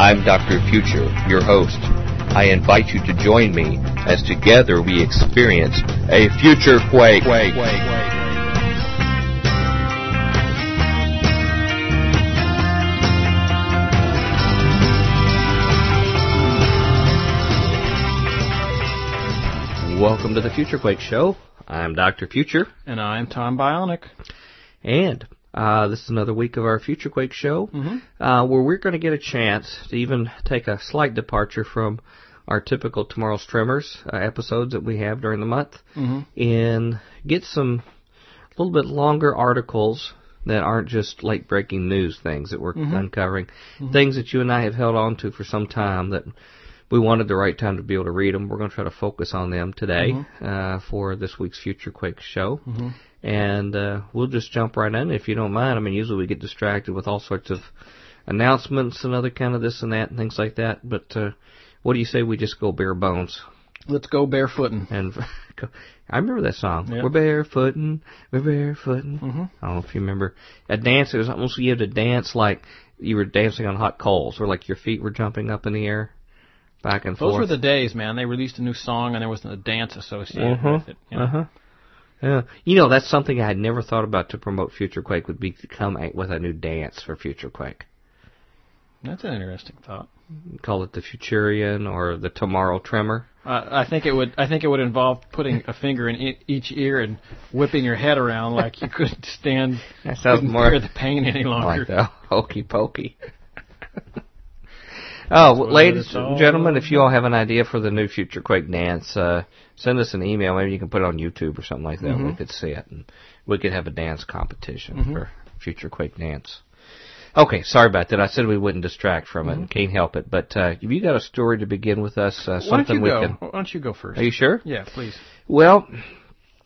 I'm Dr. Future, your host. I invite you to join me as together we experience a future quake. quake. Welcome to the Future Quake Show. I'm Dr. Future. And I'm Tom Bionic. And uh, this is another week of our Future Quake show, mm-hmm. uh, where we're going to get a chance to even take a slight departure from our typical Tomorrow's Tremors uh, episodes that we have during the month, mm-hmm. and get some a little bit longer articles that aren't just late breaking news things that we're mm-hmm. uncovering, things that you and I have held on to for some time that we wanted the right time to be able to read them. We're going to try to focus on them today uh, for this week's Future Quake show and uh, we'll just jump right in if you don't mind. I mean, usually we get distracted with all sorts of announcements and other kind of this and that and things like that. But uh, what do you say we just go bare bones? Let's go barefooting. And I remember that song. Yep. We're barefooting, we're barefooting. Mm-hmm. I don't know if you remember. A dance. It was almost you had to dance like you were dancing on hot coals, or like your feet were jumping up in the air, back and Those forth. Those were the days, man. They released a new song and there wasn't a dance associated Uh-huh. with it. You know? Uh-huh. Yeah, you know that's something I had never thought about to promote Future Quake would be to come a- with a new dance for Future Quake. That's an interesting thought. Call it the Futurian or the Tomorrow Tremor. Uh, I think it would. I think it would involve putting a finger in each ear and whipping your head around like you couldn't stand. That sounds more the pain any longer. like the hokey pokey. oh, well, ladies and gentlemen, if you all have an idea for the new Future Quake dance, uh, send us an email. Maybe you can put it on YouTube or something like that. We could see it, and we could have a dance competition for Future Quake dance. Okay, sorry about that. I said we wouldn't distract from it, and can't help it. But uh, have you got a story to begin with us? Uh, something you we go? can. Why don't you go first? Are you sure? Yeah, please. Well,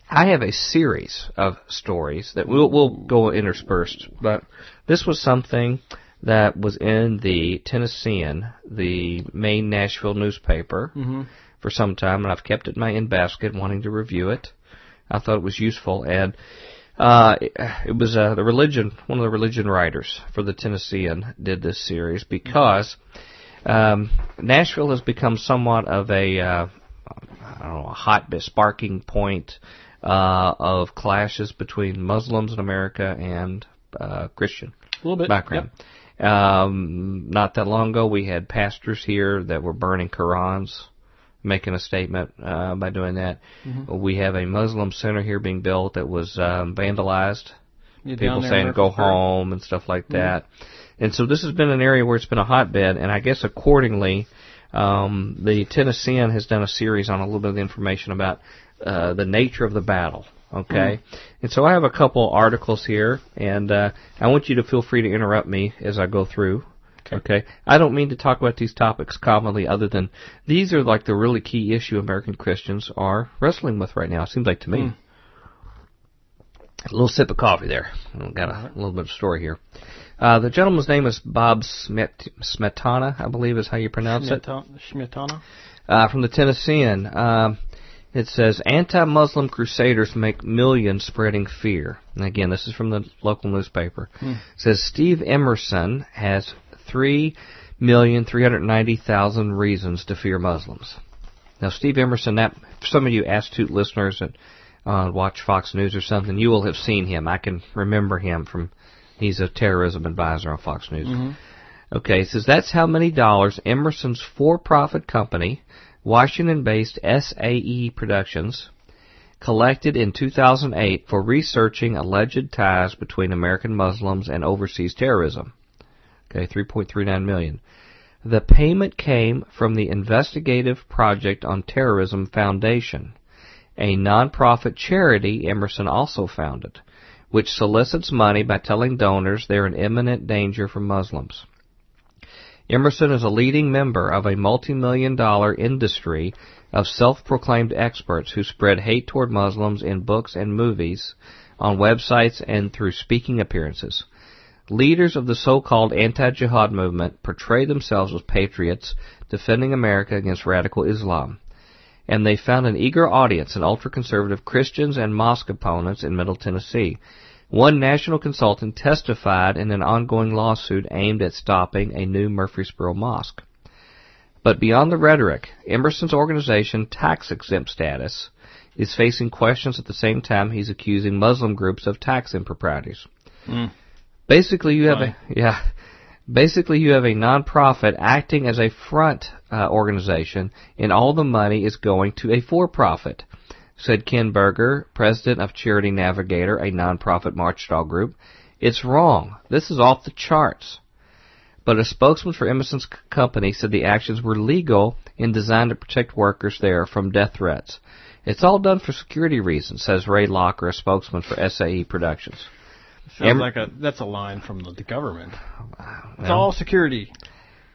I have a series of stories that we'll, we'll go interspersed, but this was something that was in the Tennessean, the main Nashville newspaper, Mhm. for some time, and I've kept it in my in basket, wanting to review it. I thought it was useful, and uh, it, it was uh, the religion, one of the religion writers for the Tennessean did this series because um, Nashville has become somewhat of a uh, I don't know, a hotbed, sparking point uh, of clashes between Muslims in America and uh, Christian A little bit. background. Um, not that long ago, we had pastors here that were burning Qurans, making a statement uh, by doing that. We have a Muslim center here being built that was um, vandalized people saying go home and stuff like that. And so this has been an area where it's been a hotbed, and I guess accordingly, um, the Tennessean has done a series on a little bit of information about uh, the nature of the battle. Okay, and so I have a couple articles here, and uh, I want you to feel free to interrupt me as I go through. Okay. I don't mean to talk about these topics commonly, other than these are like the really key issue American Christians are wrestling with right now. It seems like to me. A little sip of coffee there. Got a little bit of story here. Uh, the gentleman's name is Bob Smet- Smetana, I believe is how you pronounce it, Schmietana? uh, from the Tennessean. Um, it says anti-Muslim crusaders make millions spreading fear. And again, this is from the local newspaper. It says Steve Emerson has three million three hundred ninety thousand reasons to fear Muslims. Now, Steve Emerson, that some of you astute listeners that uh, watch Fox News or something, you will have seen him. I can remember him from. He's a terrorism advisor on Fox News. Okay, it says that's how many dollars Emerson's for-profit company, Washington-based SAE Productions, collected in 2008 for researching alleged ties between American Muslims and overseas terrorism. Okay, 3.39 million. The payment came from the Investigative Project on Terrorism Foundation, a nonprofit charity Emerson also founded, which solicits money by telling donors they're in imminent danger from Muslims. Emerson is a leading member of a multi-million dollar industry of self-proclaimed experts who spread hate toward Muslims in books and movies, on websites and through speaking appearances. Leaders of the so-called anti-jihad movement portray themselves as patriots defending America against radical Islam. And they found an eager audience in ultra-conservative Christians and mosque opponents in Middle Tennessee. One national consultant testified in an ongoing lawsuit aimed at stopping a new Murfreesboro mosque. But beyond the rhetoric, Emerson's organization, tax exempt status, is facing questions at the same time he's accusing Muslim groups of tax improprieties. Mm. Basically, you have a yeah. Basically, you have a nonprofit acting as a front uh, organization, and all the money is going to a for-profit, said Ken Berger, president of Charity Navigator, a nonprofit marchdog group. It's wrong. This is off the charts. But a spokesman for Emerson's company said the actions were legal and designed to protect workers there from death threats. It's all done for security reasons, says Ray Locker, a spokesman for SAE Productions. Sounds em- like a that's a line from the, the government. It's well, all security.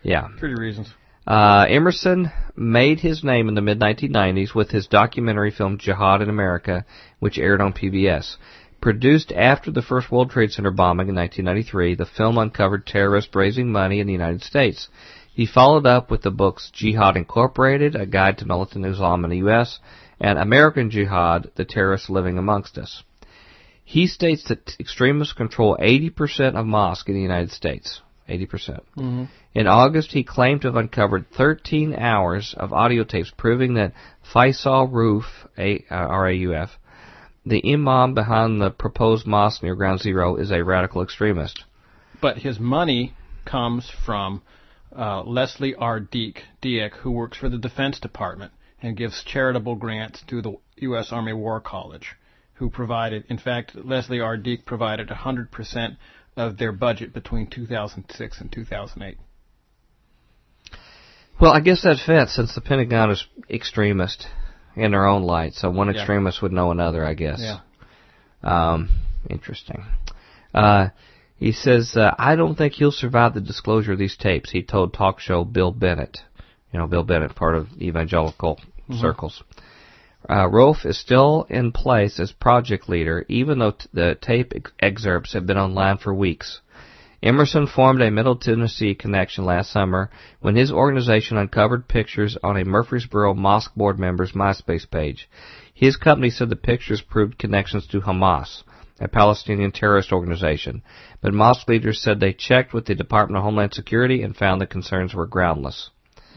Yeah. Security reasons. Uh, Emerson made his name in the mid 1990s with his documentary film Jihad in America, which aired on PBS. Produced after the first World Trade Center bombing in 1993, the film uncovered terrorists raising money in the United States. He followed up with the books Jihad Incorporated, A Guide to Militant Islam in the U.S., and American Jihad, The Terrorists Living Amongst Us. He states that extremists control 80% of mosques in the United States. 80%. percent mm hmm In August, he claimed to have uncovered 13 hours of audio tapes proving that Faisal Rauf, A, uh, R-A-U-F, the imam behind the proposed mosque near Ground Zero, is a radical extremist. But his money comes from uh, Leslie R. Dieck, Dieck, who works for the Defense Department and gives charitable grants to the U.S. Army War College who provided, in fact, Leslie R. Dieck provided 100% of their budget between 2006 and 2008. Well, I guess that fits since the Pentagon is extremist in their own light, so one yeah. extremist would know another, I guess. Yeah. Um, interesting. Uh, he says, uh, I don't think he'll survive the disclosure of these tapes, he told talk show Bill Bennett. You know, Bill Bennett, part of evangelical mm-hmm. circles. Uh, Rauf is still in place as project leader, even though t- the tape ex- excerpts have been online for weeks. Emerson formed a Middle Tennessee connection last summer when his organization uncovered pictures on a Murfreesboro Mosque Board member's MySpace page. His company said the pictures proved connections to Hamas, a Palestinian terrorist organization, but mosque leaders said they checked with the Department of Homeland Security and found the concerns were groundless.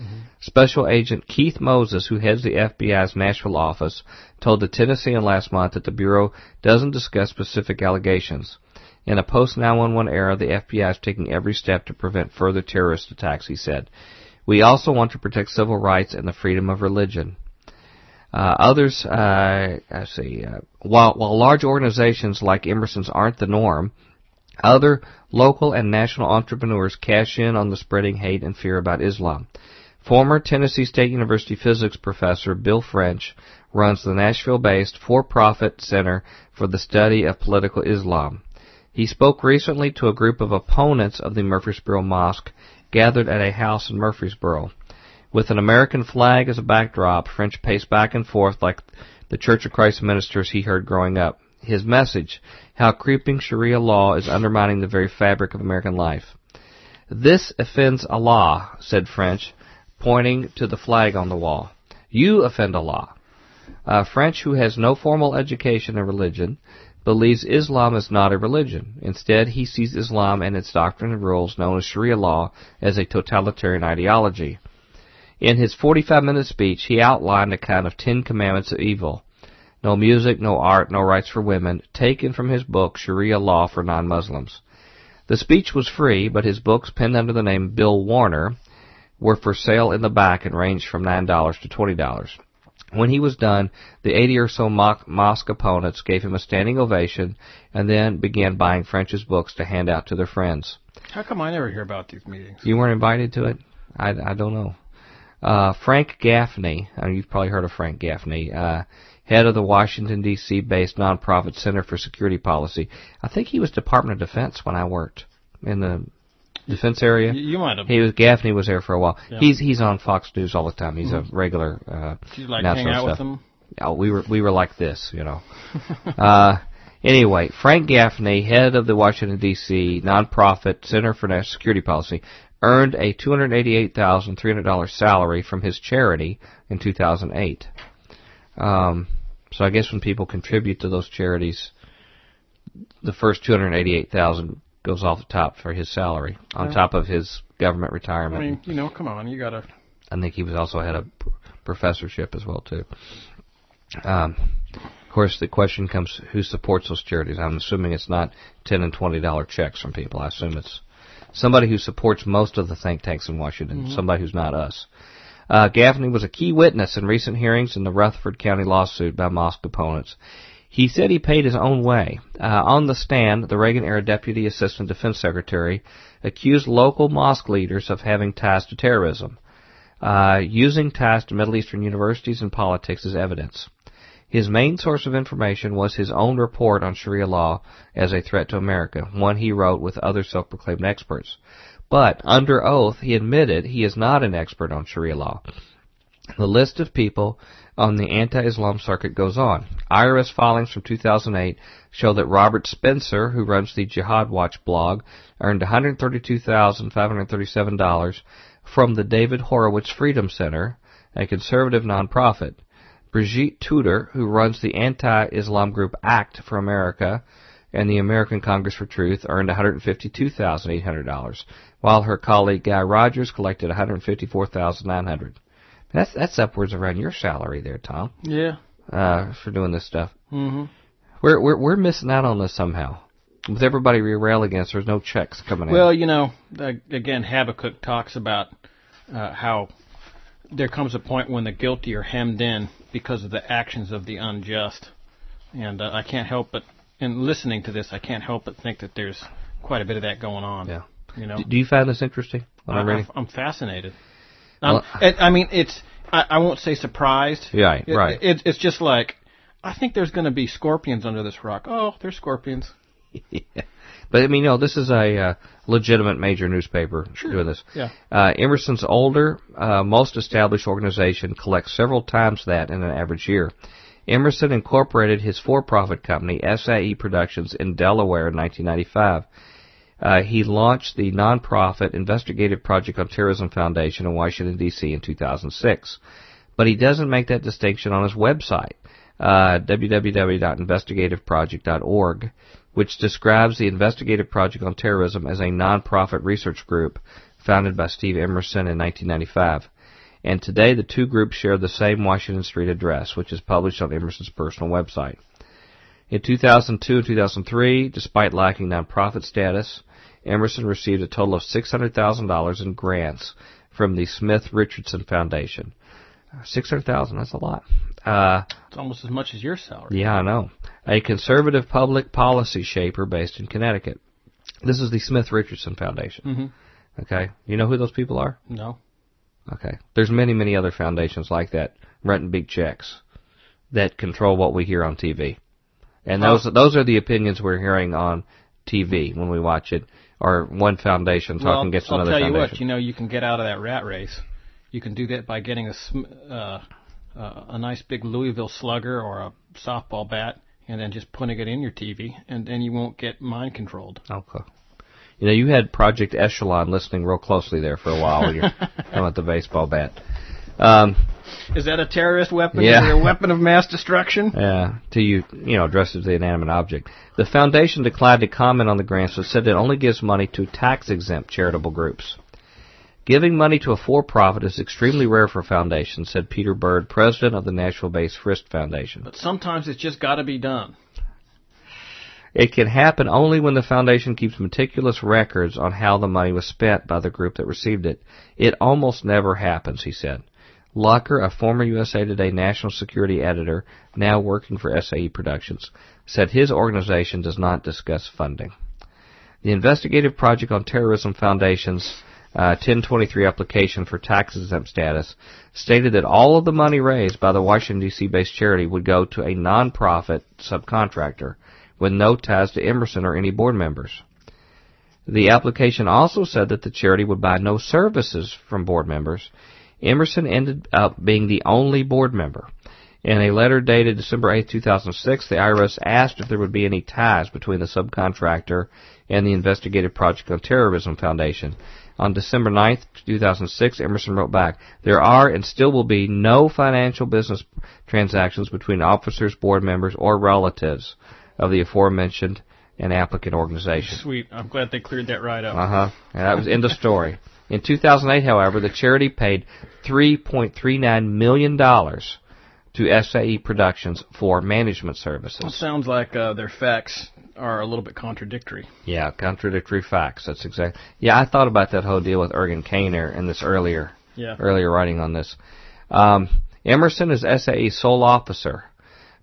Mm-hmm. Special Agent Keith Moses, who heads the FBI's Nashville office, told the Tennessean last month that the Bureau doesn't discuss specific allegations. In a post 911 era, the FBI is taking every step to prevent further terrorist attacks, he said. We also want to protect civil rights and the freedom of religion. Uh, others, uh, I see, uh, while, while large organizations like Emerson's aren't the norm, other local and national entrepreneurs cash in on the spreading hate and fear about Islam. Former Tennessee State University physics professor Bill French runs the Nashville-based for-profit Center for the Study of Political Islam. He spoke recently to a group of opponents of the Murfreesboro Mosque gathered at a house in Murfreesboro. With an American flag as a backdrop, French paced back and forth like the Church of Christ ministers he heard growing up. His message, how creeping Sharia law is undermining the very fabric of American life. This offends Allah, said French, pointing to the flag on the wall. You offend Allah. Uh, French, who has no formal education in religion, believes Islam is not a religion. Instead, he sees Islam and its doctrine and rules, known as Sharia law, as a totalitarian ideology. In his 45 minute speech, he outlined a kind of Ten Commandments of evil. No music, no art, no rights for women, taken from his book, Sharia Law for Non-Muslims. The speech was free, but his books, penned under the name Bill Warner, were for sale in the back and ranged from $9 to $20. When he was done, the 80 or so mosque opponents gave him a standing ovation and then began buying French's books to hand out to their friends. How come I never hear about these meetings? You weren't invited to it? I, I don't know. Uh, Frank Gaffney, uh, you've probably heard of Frank Gaffney, uh, head of the Washington, D.C. based nonprofit Center for Security Policy. I think he was Department of Defense when I worked in the defense area. You might have. He was Gaffney was there for a while. Yeah. He's he's on Fox News all the time. He's mm-hmm. a regular. Uh, Did you like hang out stuff. with him? Oh, we were we were like this, you know. uh, anyway, Frank Gaffney, head of the Washington D.C. nonprofit Center for National Security Policy, earned a two hundred eighty-eight thousand three hundred dollars salary from his charity in two thousand eight. Um, so I guess when people contribute to those charities, the first 288,000 goes off the top for his salary on Yeah. top of his government retirement. I mean, you know, come on, you gotta. I think he was also had a professorship as well too. Um, of course, the question comes: Who supports those charities? I'm assuming it's not ten and twenty dollar checks from people. I assume it's somebody who supports most of the think tanks in Washington. Somebody who's not us. Uh, Gaffney was a key witness in recent hearings in the Rutherford County lawsuit by mosque opponents. He said he paid his own way. Uh, on the stand, the Reagan-era Deputy Assistant Defense Secretary accused local mosque leaders of having ties to terrorism uh, using ties to Middle Eastern universities and politics as evidence. His main source of information was his own report on Sharia law as a threat to America, one he wrote with other self-proclaimed experts. But under oath, he admitted he is not an expert on Sharia law. The list of people on the anti-Islam circuit goes on. IRS filings from 2008 show that Robert Spencer, who runs the Jihad Watch blog, earned $132,537 from the David Horowitz Freedom Center, a conservative nonprofit. Brigitte Tudor, who runs the anti-Islam group ACT for America and the American Congress for Truth, earned $152,800, while her colleague Guy Rogers collected $154,900. That's that's upwards around your salary there, Tom, Yeah. uh, for doing this stuff. Mm-hmm. We're we're we're missing out on this somehow. With everybody we rail against, there's no checks coming in. Well, you know, again, Habakkuk talks about uh, how there comes a point when the guilty are hemmed in because of the actions of the unjust, and uh, I can't help but, in listening to this, I can't help but think that there's quite a bit of that going on. Yeah. You know, do, do you find this interesting? I'm, I'm fascinated. Um, Well- I mean, it's I, I won't say surprised. Yeah, It- right. It, it's just like I think there's going to be scorpions under this rock. Oh, there's scorpions. But I mean, no, this is a uh, legitimate major newspaper doing this. Yeah. Uh, Emerson's older, uh, most established organization collects several times that in an average year. Emerson incorporated his for-profit company, SAE Productions, in Delaware in 1995. Uh, he launched the nonprofit Investigative Project on Terrorism Foundation in Washington, D.C. in 2006. But he doesn't make that distinction on his website, uh, www.investigativeproject.org, which describes the Investigative Project on Terrorism as a nonprofit research group founded by Steve Emerson in 1995. And today the two groups share the same Washington Street address, which is published on Emerson's personal website. In 2002 and 2003, despite lacking nonprofit status, Emerson received a total of $600,000 in grants from the Smith Richardson Foundation. Uh, 600,000, that's a lot. Uh, It's almost as much as your salary. yeah, I know. A conservative public policy shaper based in Connecticut. This is the Smith Richardson Foundation. hmm Okay. You know who those people are? No. Okay. There's many, many other foundations like that, renting big checks, that control what we hear on TV. And Huh. those those are the opinions we're hearing on TV when we watch it, or one foundation talking well, against I'll another tell you foundation. what. You know, you can get out of that rat race. You can do that by getting a sm- uh, uh, a nice big Louisville Slugger or a softball bat, and then just putting it in your TV, and then you won't get mind controlled. Okay. You know, you had Project Echelon listening real closely there for a while when you're talking about the baseball bat. Um, Is that a terrorist weapon? Yeah. Is it a weapon of mass destruction? Yeah, to you, you know, addressed as the inanimate object. The foundation declined to comment on the grants, but said it only gives money to tax-exempt charitable groups. Giving money to a for-profit is extremely rare for foundations, said Peter Bird, president of the Nashville-based Frist Foundation. But sometimes it's just got to be done. It can happen only when the foundation keeps meticulous records on how the money was spent by the group that received it. It almost never happens, he said. Locker, a former USA Today national security editor, now working for SAE Productions, said his organization does not discuss funding. The Investigative Project on Terrorism Foundation's uh, 1023 application for tax exempt status stated that all of the money raised by the Washington D.C. based charity would go to a non-profit subcontractor with no ties to Emerson or any board members. The application also said that the charity would buy no services from board members. Emerson ended up being the only board member. In a letter dated December 8, 2006, the IRS asked if there would be any ties between the subcontractor and the Investigative Project on Terrorism Foundation. On December 9, 2006, Emerson wrote back, There are and still will be no financial business transactions between officers, board members, or relatives of the aforementioned and applicant organization. Sweet. I'm glad they cleared that right up. Uh huh. And that was end of story. In 2008, however, the charity paid 3.39 million dollars to SAE Productions for management It services. sounds like uh, their facts are a little bit contradictory. Yeah, contradictory facts. That's exactly. Yeah, I thought about that whole deal with Ergun Caner in this earlier Yeah. earlier writing on this. Um, Emerson is SAE's sole officer.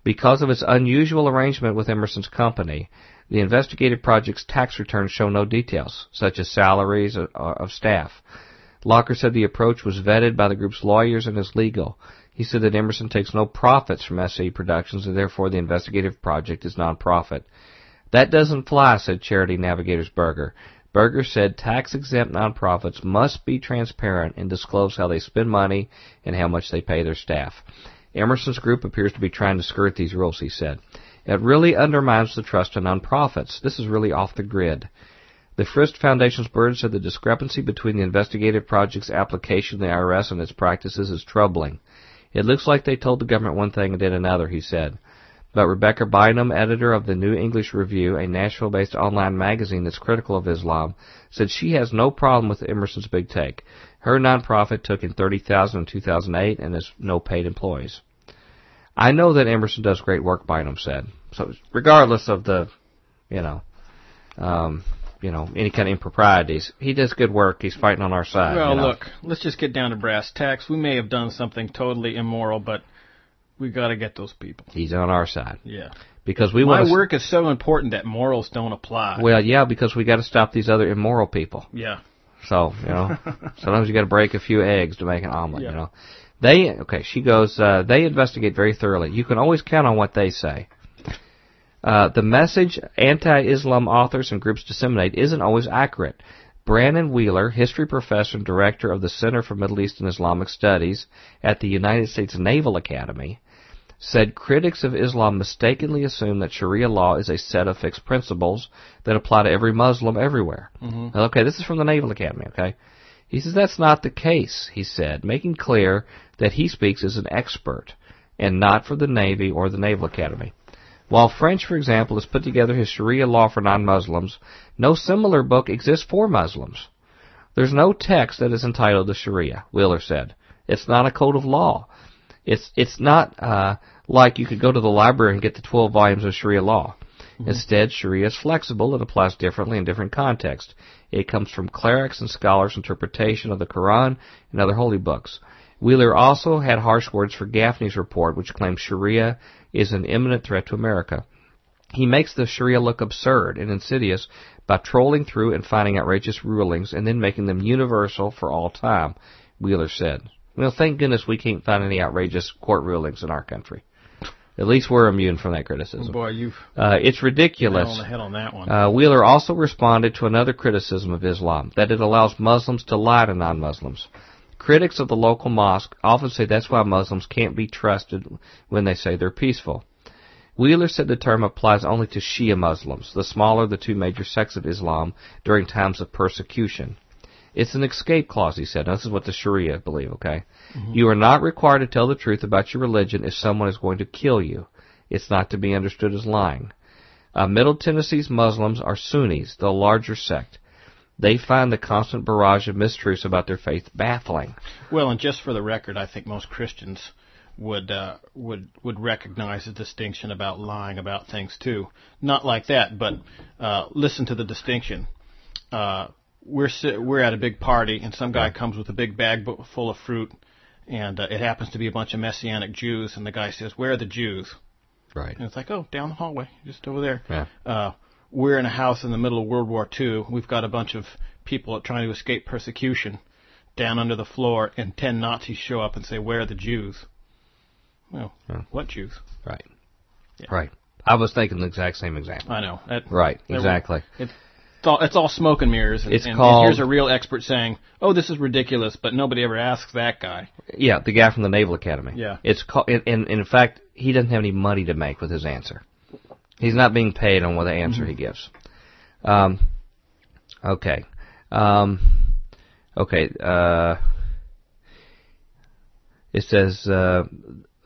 Because of its unusual arrangement with Emerson's company, the investigative project's tax returns show no details, such as salaries of, staff. Locker said the approach was vetted by the group's lawyers and is legal. He said that Emerson takes no profits from SAE Productions and therefore the investigative project is non-profit. That doesn't fly, said Charity Navigators Berger. Berger said tax exempt nonprofits must be transparent and disclose how they spend money and how much they pay their staff. Emerson's group appears to be trying to skirt these rules, he said. It really undermines the trust in nonprofits. This is really off the grid. The Frist Foundation's board said the discrepancy between the investigative project's application to the IRS and its practices is troubling. It looks like they told the government one thing and did another, he said. But Rebecca Bynum, editor of the New English Review, a Nashville-based online magazine that's critical of Islam, said she has no problem with Emerson's big take. Her nonprofit took in 30,000 in 2008 and has no paid employees. I know that Emerson does great work, Bynum said. So regardless of the, you know, um, you know, any kind of improprieties, he does good work. He's fighting on our side. Well, you know. look, let's just get down to brass tacks. We may have done something totally immoral, but we got to get those people. he's on our side Yeah. because we want to. work is so important that morals don't apply. Well, yeah, because we got to stop these other immoral people. yeah. So, you know, sometimes you got to break a few eggs to make an omelet, Yeah. you know. They, okay, she goes, uh, they investigate very thoroughly. You can always count on what they say. Uh, the message anti-Islam authors and groups disseminate isn't always accurate. Brannon Wheeler, history professor and director of the Center for Middle East and Islamic Studies at the United States Naval Academy, said critics of Islam mistakenly assume that Sharia law is a set of fixed principles that apply to every Muslim everywhere. Okay, this is from the Naval Academy, okay? He says that's not the case, he said, making clear that he speaks as an expert and not for the Navy or the Naval Academy. While French, for example, has put together his Sharia law for non-Muslims, no similar book exists for Muslims. There's no text that is entitled the Sharia, Wheeler said. It's not a code of law. It's it's not uh, like you could go to the library and get the 12 volumes of Sharia law. Instead, Sharia is flexible and applies differently in different contexts. It comes from clerics and scholars' interpretation of the Quran and other holy books. Wheeler also had harsh words for Gaffney's report, which claims Sharia is an imminent threat to America. He makes the Sharia look absurd and insidious by trolling through and finding outrageous rulings and then making them universal for all time, Wheeler said. Well, thank goodness we can't find any outrageous court rulings in our country. At least we're immune from that criticism. Boy, you've Uh, it's hit on ridiculous. the head on that one. Uh, Wheeler also responded to another criticism of Islam, that it allows Muslims to lie to non-Muslims. Critics of the local mosque often say that's why Muslims can't be trusted when they say they're peaceful. Wheeler said the term applies only to Shia Muslims, the smaller of the two major sects of Islam, during times of persecution. It's an escape clause, he said. Now, this is what the Sharia believe, okay? You are not required to tell the truth about your religion if someone is going to kill you. It's not to be understood as lying. Uh, Middle Tennessee's Muslims are Sunnis, the larger sect. They find the constant barrage of mistruths about their faith baffling. Well, and just for the record, I think most Christians would uh, would would recognize the distinction about lying about things too. Not like that, but uh, listen to the distinction. Uh, we're we're at a big party, and some guy comes with a big bag full of fruit, and uh, it happens to be a bunch of messianic Jews, and the guy says, "Where are the Jews?" Right. And it's like, "Oh, down the hallway, just over there." Yeah. We're in a house in the middle of World War II. We've got a bunch of people trying to escape persecution down under the floor, and ten Nazis show up and say, "Where are the Jews?" Well, what Jews? Right. Yeah. Right. I was thinking the exact same example. I know. That, Right. Exactly. It's all, it's all smoke and mirrors. And, It's and, called- and here's a real expert saying, "Oh, this is ridiculous," but nobody ever asks that guy. Yeah, the guy from the Naval Academy. Yeah. It's called, and, and in fact, he doesn't have any money to make with his answer. He's not being paid on what the answer he gives. Um, okay. Um, okay. Uh, it says uh,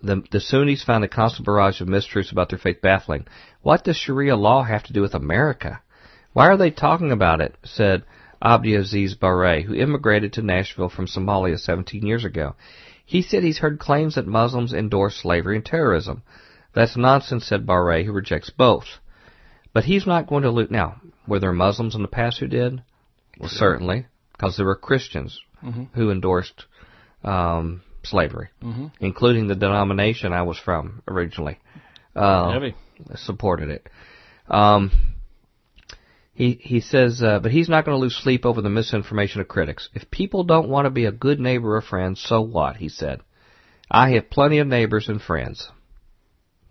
the, the Sunnis find the constant barrage of mistruths about their faith baffling. What does Sharia law have to do with America? Why are they talking about it? said Abdi Aziz Barre, who immigrated to Nashville from Somalia 17 years ago. He said he's heard claims that Muslims endorse slavery and terrorism. That's nonsense, said Barre, who rejects both. But he's not going to loot. Now, were there Muslims in the past who did? Well, certainly, because there were Christians mm-hmm. who endorsed um, slavery, mm-hmm. including the denomination I was from originally. Uh, Heavy. Supported it. Um, he he says, uh, but he's not going to lose sleep over the misinformation of critics. If people don't want to be a good neighbor or friend, so what? He said. I have plenty of neighbors and friends.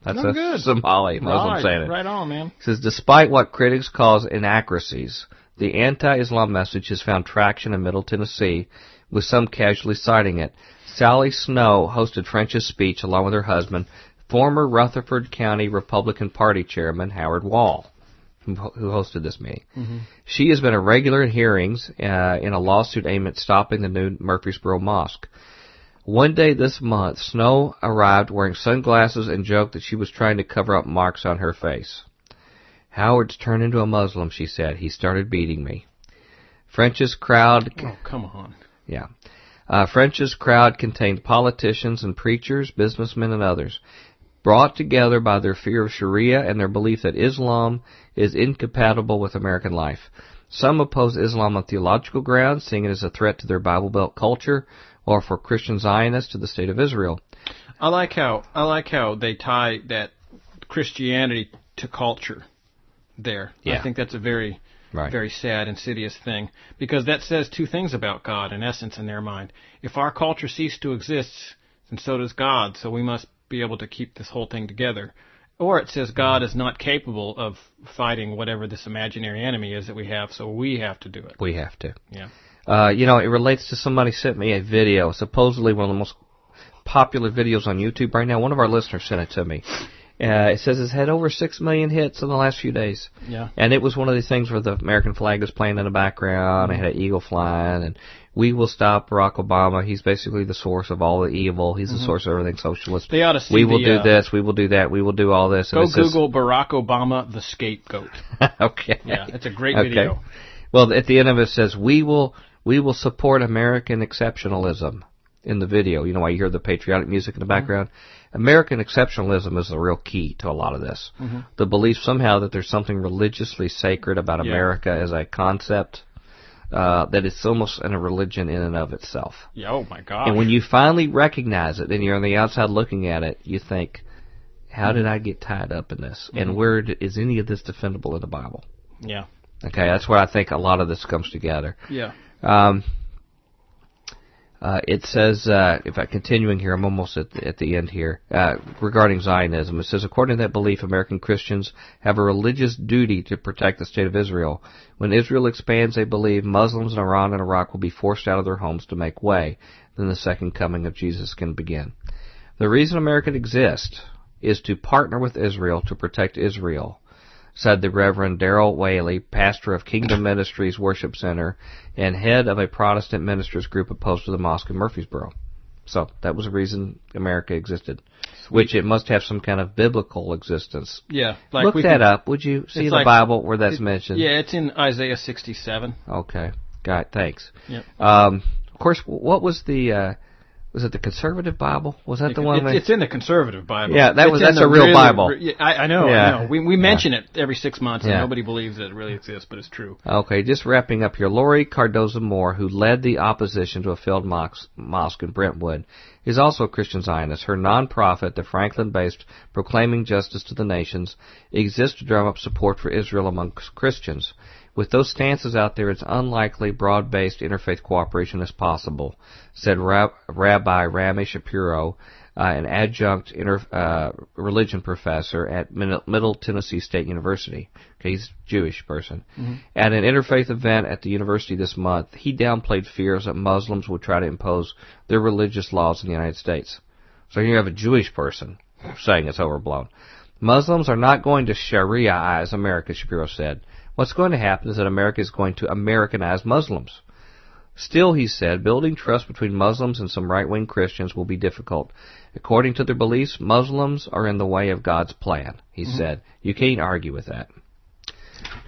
That's no a good. Somali Muslim right, saying it. Right on, man. Says, despite what critics call inaccuracies, the anti-Islam message has found traction in Middle Tennessee, with some casually citing it. Sally Snow hosted French's speech along with her husband, former Rutherford County Republican Party Chairman Howard Wall, who, hosted this meeting. Mm-hmm. She has been a regular in hearings uh, in a lawsuit aimed at stopping the new Murfreesboro Mosque. One day this month, Snow arrived wearing sunglasses and joked that she was trying to cover up marks on her face. Howard's turned into a Muslim, she said. He started beating me. French's crowd. Oh, come on. Yeah. Uh, French's crowd contained politicians and preachers, businessmen, and others, brought together by their fear of Sharia and their belief that Islam is incompatible with American life. Some oppose Islam on theological grounds, seeing it as a threat to their Bible Belt culture, or for Christian Zionists to the state of Israel. I like how I like how they tie that Christianity to culture there. Yeah. I think that's a very right. very sad, insidious thing because that says two things about God in essence in their mind. If our culture ceased to exist, then so does God. So we must be able to keep this whole thing together. Or it says God is not capable of fighting whatever this imaginary enemy is that we have, so we have to do it. We have to. Yeah. Uh, you know, it relates to somebody sent me a video, supposedly one of the most popular videos on YouTube right now. One of our listeners sent it to me. Uh, it says it's had over six million hits in the last few days. Yeah. And it was one of these things where the American flag was playing in the background. It had an eagle flying, and we will stop Barack Obama. He's basically the source of all the evil. He's mm-hmm. the source of everything socialist. They ought to see We will the, do uh, this. We will do that. We will do all this. Go Google Barack Obama, the scapegoat. okay. Yeah, it's a great okay. video. Well, at the end of it says we will we will support American exceptionalism in the video. You know why you hear the patriotic music in the background? Mm-hmm. American exceptionalism is the real key to a lot of this. Mm-hmm. The belief somehow that there's something religiously sacred about Yeah. America as a concept, uh, that it's almost in a religion in and of itself. Yeah, oh my God. And when you finally recognize it and you're on the outside looking at it, you think, how did I get tied up in this? Mm-hmm. And where d- is any of this defendable in the Bible? yeah, Okay, that's where I think a lot of this comes together. yeah, Um, uh, it says, uh, if I continuing here, I'm almost at the, at the end here, uh, regarding Zionism. It says, according to that belief, American Christians have a religious duty to protect the state of Israel. When Israel expands, they believe Muslims in Iran and Iraq will be forced out of their homes to make way. Then the second coming of Jesus can begin. The reason America exists is to partner with Israel to protect Israel said the Reverend Darrell Whaley, pastor of Kingdom Ministries Worship Center and head of a Protestant ministers group opposed to the mosque in Murfreesboro. So that was the reason America existed, which it must have some kind of biblical existence. yeah. Like Look that can- up, would you? See the like- Bible where that's it- mentioned. Yeah, it's in Isaiah 67. Okay. Got it. Thanks. Yep. Um, of course, what was the? Uh, was it the conservative Bible? Was that the one? It's, it's in the conservative Bible. Yeah, that It's was- that's a real really- Bible. yeah, I, I know. Yeah. I know. We we mention it every six months, Yeah. and nobody believes that it really exists, but it's true. Okay, just wrapping up here. Lori Cardoza Moore, who led the opposition to a failed mosque, mosque in Brentwood, is also a Christian Zionist. Her nonprofit, the Franklin-based Proclaiming Justice to the Nations, exists to drum up support for Israel amongst Christians. With those stances out there, it's unlikely broad-based interfaith cooperation is possible, said Rab- Rabbi Rami Shapiro, uh, an adjunct inter- uh, religion professor at Middle Tennessee State University. Okay, he's a Jewish person. At an interfaith event at the university this month, he downplayed fears that Muslims would try to impose their religious laws in the United States. So here you have a Jewish person saying it's overblown. Muslims are not going to Sharia-ize America, Shapiro said. What's going to happen is that America is going to Americanize Muslims. Still, he said, building trust between Muslims and some right wing Christians will be difficult. According to their beliefs, Muslims are in the way of God's plan, he mm-hmm. said. You can't argue with that.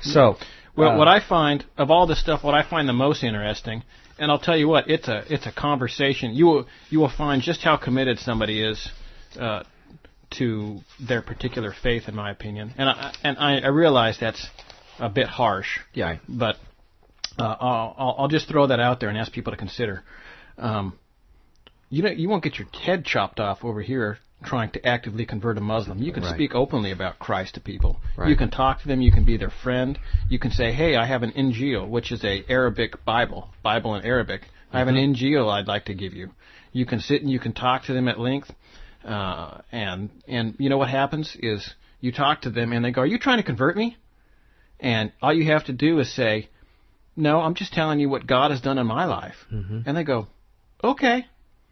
So, well, uh, what I find of all this stuff, what I find the most interesting, and I'll tell you what, it's a it's a conversation. You will you will find just how committed somebody is uh, to their particular faith, in my opinion. And I and I, I realize that's a bit harsh. Yeah. But uh, I'll, I'll just throw that out there and ask people to consider. Um, you know, you won't get your head chopped off over here trying to actively convert a Muslim. You can right. speak openly about Christ to people. Right. You can talk to them. You can be their friend. You can say, "Hey, I have an Injil, which is a Arabic Bible, Bible in Arabic. I have mm-hmm. an Injil I'd like to give you." You can sit and you can talk to them at length. Uh, and and you know what happens is you talk to them and they go, "Are you trying to convert me?" And all you have to do is say, "No, I'm just telling you what God has done in my life." Mm-hmm. And they go, "Okay."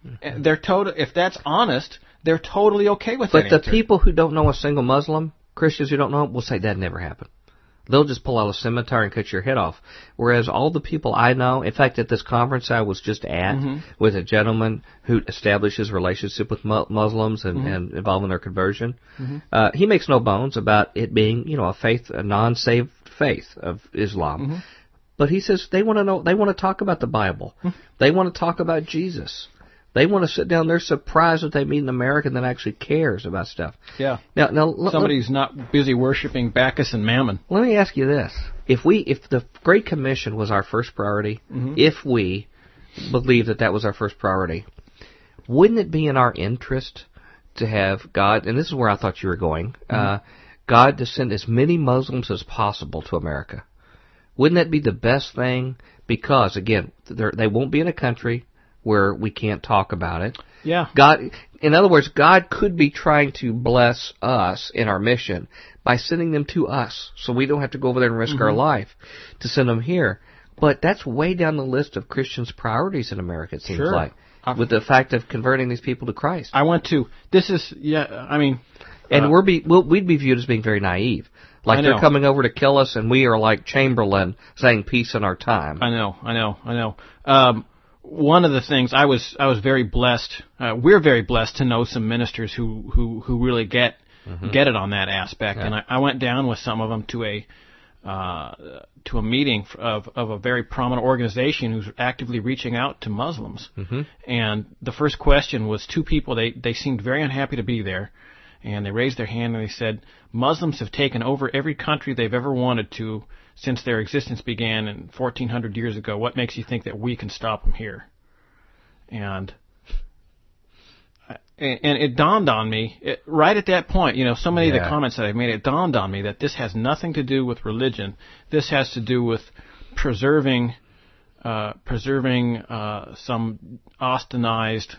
Mm-hmm. They're total. If that's honest, they're totally okay with but that. But the answer. people who don't know a single Muslim, Christians who don't know, will say that never happened. They'll just pull out a scimitar and cut your head off. Whereas all the people I know, in fact, at this conference I was just at mm-hmm. with a gentleman who establishes relationship with Muslims and, mm-hmm. and involving their conversion, mm-hmm. uh, he makes no bones about it being, you know, a faith, a non-saved faith of Islam. Mm-hmm. But he says they want to know, they want to talk about the Bible. Mm-hmm. They want to talk about Jesus. They want to sit down. They're surprised that they meet an American that actually cares about stuff. Yeah. Now, now somebody who's not busy worshiping Bacchus and Mammon. Let me ask you this: If we, if the Great Commission was our first priority, mm-hmm. if we believe that that was our first priority, wouldn't it be in our interest to have God? And this is where I thought you were going. Mm-hmm. Uh, God to send as many Muslims as possible to America. Wouldn't that be the best thing? Because again, they won't be in a country where we can't talk about it. Yeah. God, in other words, God could be trying to bless us in our mission by sending them to us, so we don't have to go over there and risk mm-hmm. our life to send them here. But that's way down the list of Christians' priorities in America. It seems sure. like with the fact of converting these people to Christ. I want to. This is yeah. I mean, and uh, we're be we'll, we'd be viewed as being very naive. Like they're coming over to kill us, and we are like Chamberlain saying peace in our time. I know, I know, I know. Um, one of the things I was I was very blessed. Uh, we're very blessed to know some ministers who who who really get mm-hmm. get it on that aspect. Yeah. And I, I went down with some of them to a uh, to a meeting of of a very prominent organization who's actively reaching out to Muslims. Mm-hmm. And the first question was two people. They they seemed very unhappy to be there, and they raised their hand and they said Muslims have taken over every country they've ever wanted to since their existence began in 1400 years ago. What makes you think that we can stop them here? And and it dawned on me it, right at that point. You know, so many yeah. of the comments that I've made, it dawned on me that this has nothing to do with religion. This has to do with preserving uh, preserving uh, some Austinized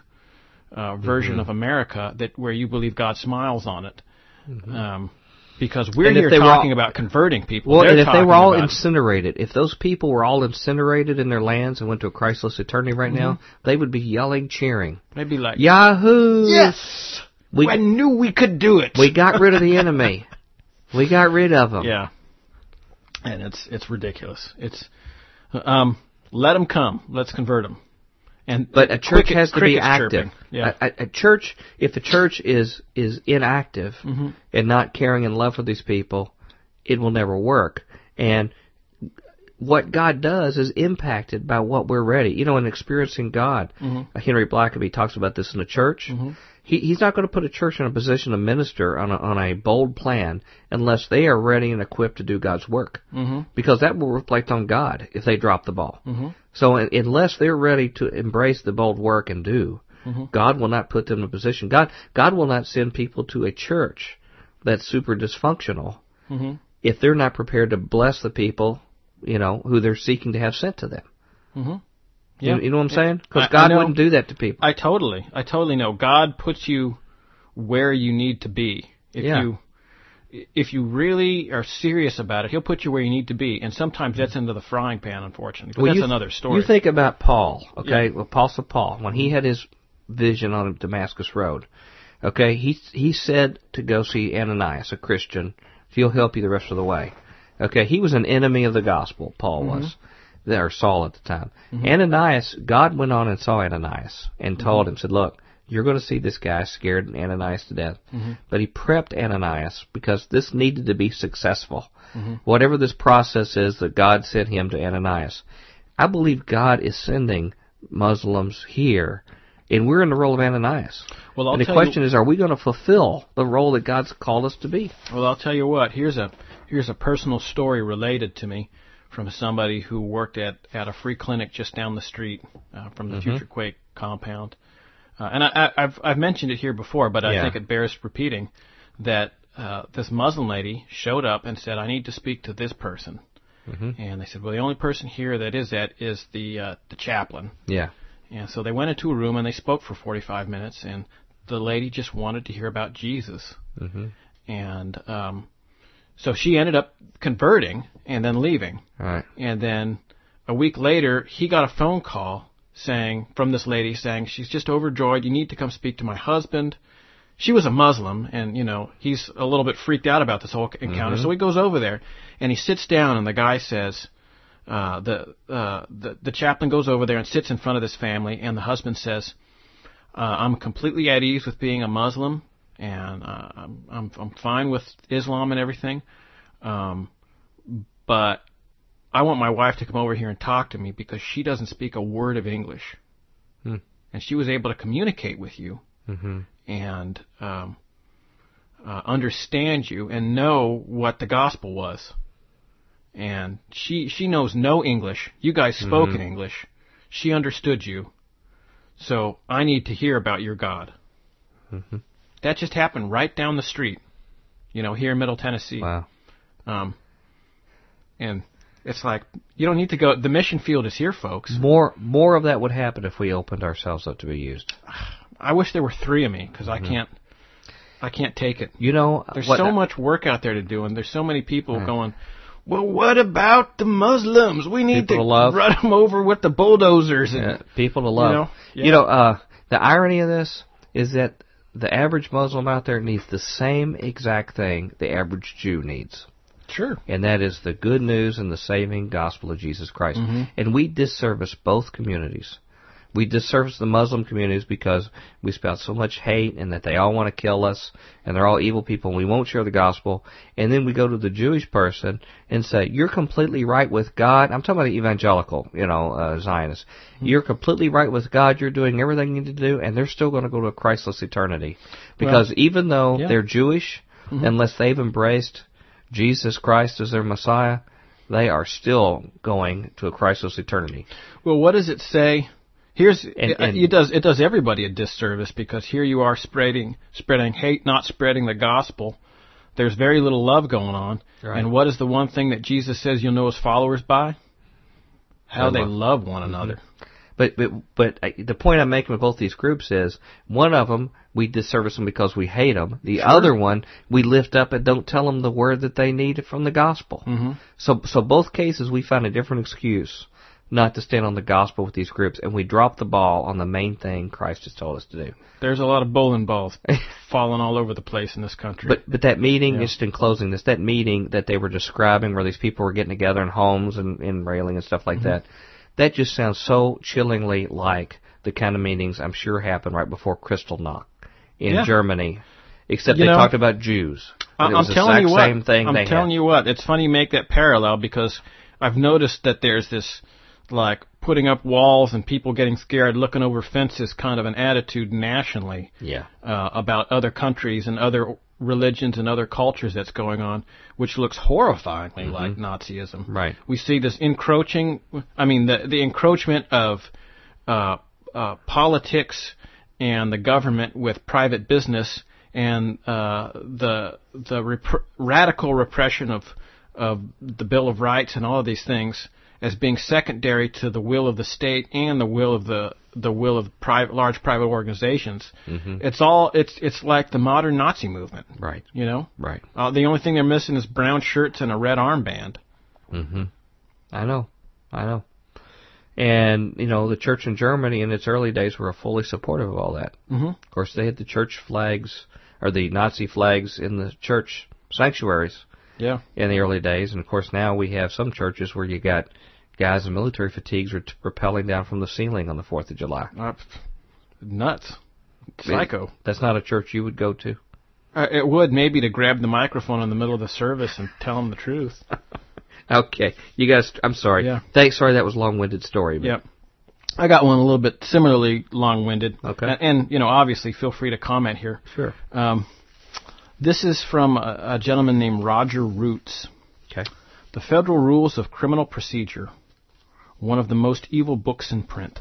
uh, version mm-hmm. of America that where you believe God smiles on it. Mm-hmm. Um, because we're and here talking all, about converting people. Well, They're and if they were all incinerated, if those people were all incinerated in their lands and went to a Christless eternity right mm-hmm. now, they would be yelling, cheering. They'd be like, Yahoo! Yes! We, I knew we could do it. We got rid of the enemy. we got rid of them. Yeah. And it's it's ridiculous. It's um, let them come. Let's convert them. And but a church cricket, has to be active. Yeah. A, a, church, if the church is is inactive mm-hmm. and not caring and love for these people, it will never work. And what God does is impacted by what we're ready. You know, in experiencing God, mm-hmm. Henry Blackaby talks about this in the church. Mm-hmm. He, he's not going to put a church in a position to minister on a, on a bold plan unless they are ready and equipped to do God's work. Mm-hmm. Because that will reflect on God if they drop the ball. Mm-hmm. So unless they're ready to embrace the bold work and do, mm-hmm. God will not put them in a position. God God will not send people to a church that's super dysfunctional mm-hmm. if they're not prepared to bless the people, you know, who they're seeking to have sent to them. Mm-hmm. Yeah. You, you, know what I'm saying? Because God wouldn't do that to people. I totally, I totally know. God puts you where you need to be. If yeah. you if you really are serious about it, he'll put you where you need to be, and sometimes that's into the frying pan, unfortunately. But well, that's th- another story. You think about Paul, okay? Yeah. Apostle Paul, when he had his vision on Damascus Road, okay, he he said to go see Ananias, a Christian. He'll help you the rest of the way. Okay, he was an enemy of the gospel. Paul mm-hmm. was. or Saul at the time. Mm-hmm. Ananias, God went on and saw Ananias and mm-hmm. told him, said, "Look, you're going to see this guy scared Ananias to death." Mm-hmm. But he prepped Ananias because this needed to be successful. Whatever this process is that God sent him to Ananias, I believe God is sending Muslims here, and we're in the role of Ananias. Well, I'll and the question you, is, are we going to fulfill the role that God's called us to be? Well, I'll tell you what. Here's a here's a personal story related to me from somebody who worked at at a free clinic just down the street uh, from the Future Quake compound. Uh, and I, I, I've I've mentioned it here before, but I Yeah. think it bears repeating that uh, this Muslim lady showed up and said, "I need to speak to this person." And they said, "Well, the only person here that is that is the uh, the chaplain." Yeah. And so they went into a room and they spoke for 45 minutes, and the lady just wanted to hear about Jesus. Mm-hmm. And um, so she ended up converting and then leaving. All right. And then a week later, he got a phone call saying from this lady saying she's just overjoyed. You need to come speak to my husband. She was a Muslim, and you know he's a little bit freaked out about this whole encounter. So he goes over there, and he sits down, and the guy says, uh, the uh, the the chaplain goes over there and sits in front of this family, and the husband says, uh, "I'm completely at ease with being a Muslim, and uh, I'm I'm I'm fine with Islam and everything, um, but I want my wife to come over here and talk to me because she doesn't speak a word of English, Hmm. and she was able to communicate with you Mm-hmm. and um, uh, understand you and know what the gospel was. And she she knows no English. You guys spoke in English. She understood you. So I need to hear about your God. Mhm. That just happened right down the street. You know, here in Middle Tennessee. Wow. Um, and it's like you don't need to go. The mission field is here, folks. More more of that would happen if we opened ourselves up to be used. I wish there were three of me because I can't. I can't take it. You know, There's what, so much work out there to do, and there's so many people going. Well, what about the Muslims? We need People to to love. run them over with the bulldozers. And Yeah, people to love. You know? Yeah. You know, uh, the irony of this is that the average Muslim out there needs the same exact thing the average Jew needs. sure, And that is the good news and the saving gospel of Jesus Christ. Mhm. And we disservice both communities. We disservice the Muslim communities because we spout so much hate and that they all want to kill us and they're all evil people and we won't share the gospel. And then we go to the Jewish person and say, you're completely right with God. I'm talking about the evangelical, you know, uh, Zionists. You're completely right with God. You're doing everything you need to do and they're still going to go to a Christless eternity. Because even though yeah. they're Jewish, unless they've embraced Jesus Christ as their Messiah, they are still going to a Christless eternity. Well, what does it say? Here's And- it, uh, and- it does it does everybody a disservice because here you are spreading spreading hate, not spreading the gospel. There's very little love going on. Right. And what is the one thing that Jesus says you'll know his followers by? How they love. love one mm-hmm. another. But but but uh, the point I'm making with both these groups is one of them we disservice them because we hate them. The other one we lift up and don't tell them the word that they need from the gospel. Mm-hmm. So so both cases we find a different excuse not to stand on the gospel with these groups, and we drop the ball on the main thing Christ has told us to do. There's a lot of bowling balls falling all over the place in this country. But but that meeting, Yeah. just in closing this, that meeting that they were describing where these people were getting together in homes and in railing and stuff like Mm-hmm. that, that just sounds so chillingly like the kind of meetings I'm sure happened right before Kristallnacht in Yeah. Germany. Except You they know, talked about Jews. I- And it I'm telling you what. I'm telling had. you what. It's funny you make that parallel because I've noticed that there's this like putting up walls and people getting scared, looking over fences, kind of an attitude nationally Yeah. uh, about other countries and other religions and other cultures that's going on, which looks horrifyingly like Nazism. Right. We see this encroaching. I mean, the the encroachment of uh, uh, politics and the government with private business and uh, the the rep- radical repression of of the Bill of Rights and all of these things as being secondary to the will of the state and the will of the the will of private large private organizations. Mhm. It's all it's it's like the modern Nazi movement. Right. You know, Right. uh, the only thing they're missing is brown shirts and a red armband. hmm I know. I know. And, you know, the church in Germany in its early days were fully supportive of all that. Mm-hmm. Of course, they had the church flags, or the Nazi flags in the church sanctuaries Yeah. in the early days. And of course, now we have some churches where you got, guys in military fatigues were t- rappelling down from the ceiling on the Fourth of July. Uh, nuts, psycho. That's not a church you would go to. Uh, it would maybe to grab the microphone in the middle of the service and tell them the truth. Okay, you guys. I'm sorry. Yeah. Thanks. Sorry, that was a long-winded story. but- Yep. I got one a little bit similarly long-winded. Okay. And, and you know, obviously, feel free to comment here. Sure. Um, this is from a, a gentleman named Roger Roots. Okay. The Federal Rules of Criminal Procedure, one of the most evil books in print.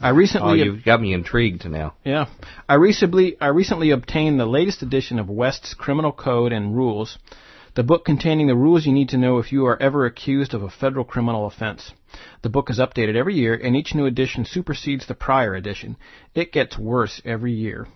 I recently, Oh, you've got me intrigued now. yeah, I recently, I recently obtained the latest edition of West's Criminal Code and Rules, the book containing the rules you need to know if you are ever accused of a federal criminal offense. The book is updated every year, and each new edition supersedes the prior edition. It gets worse every year.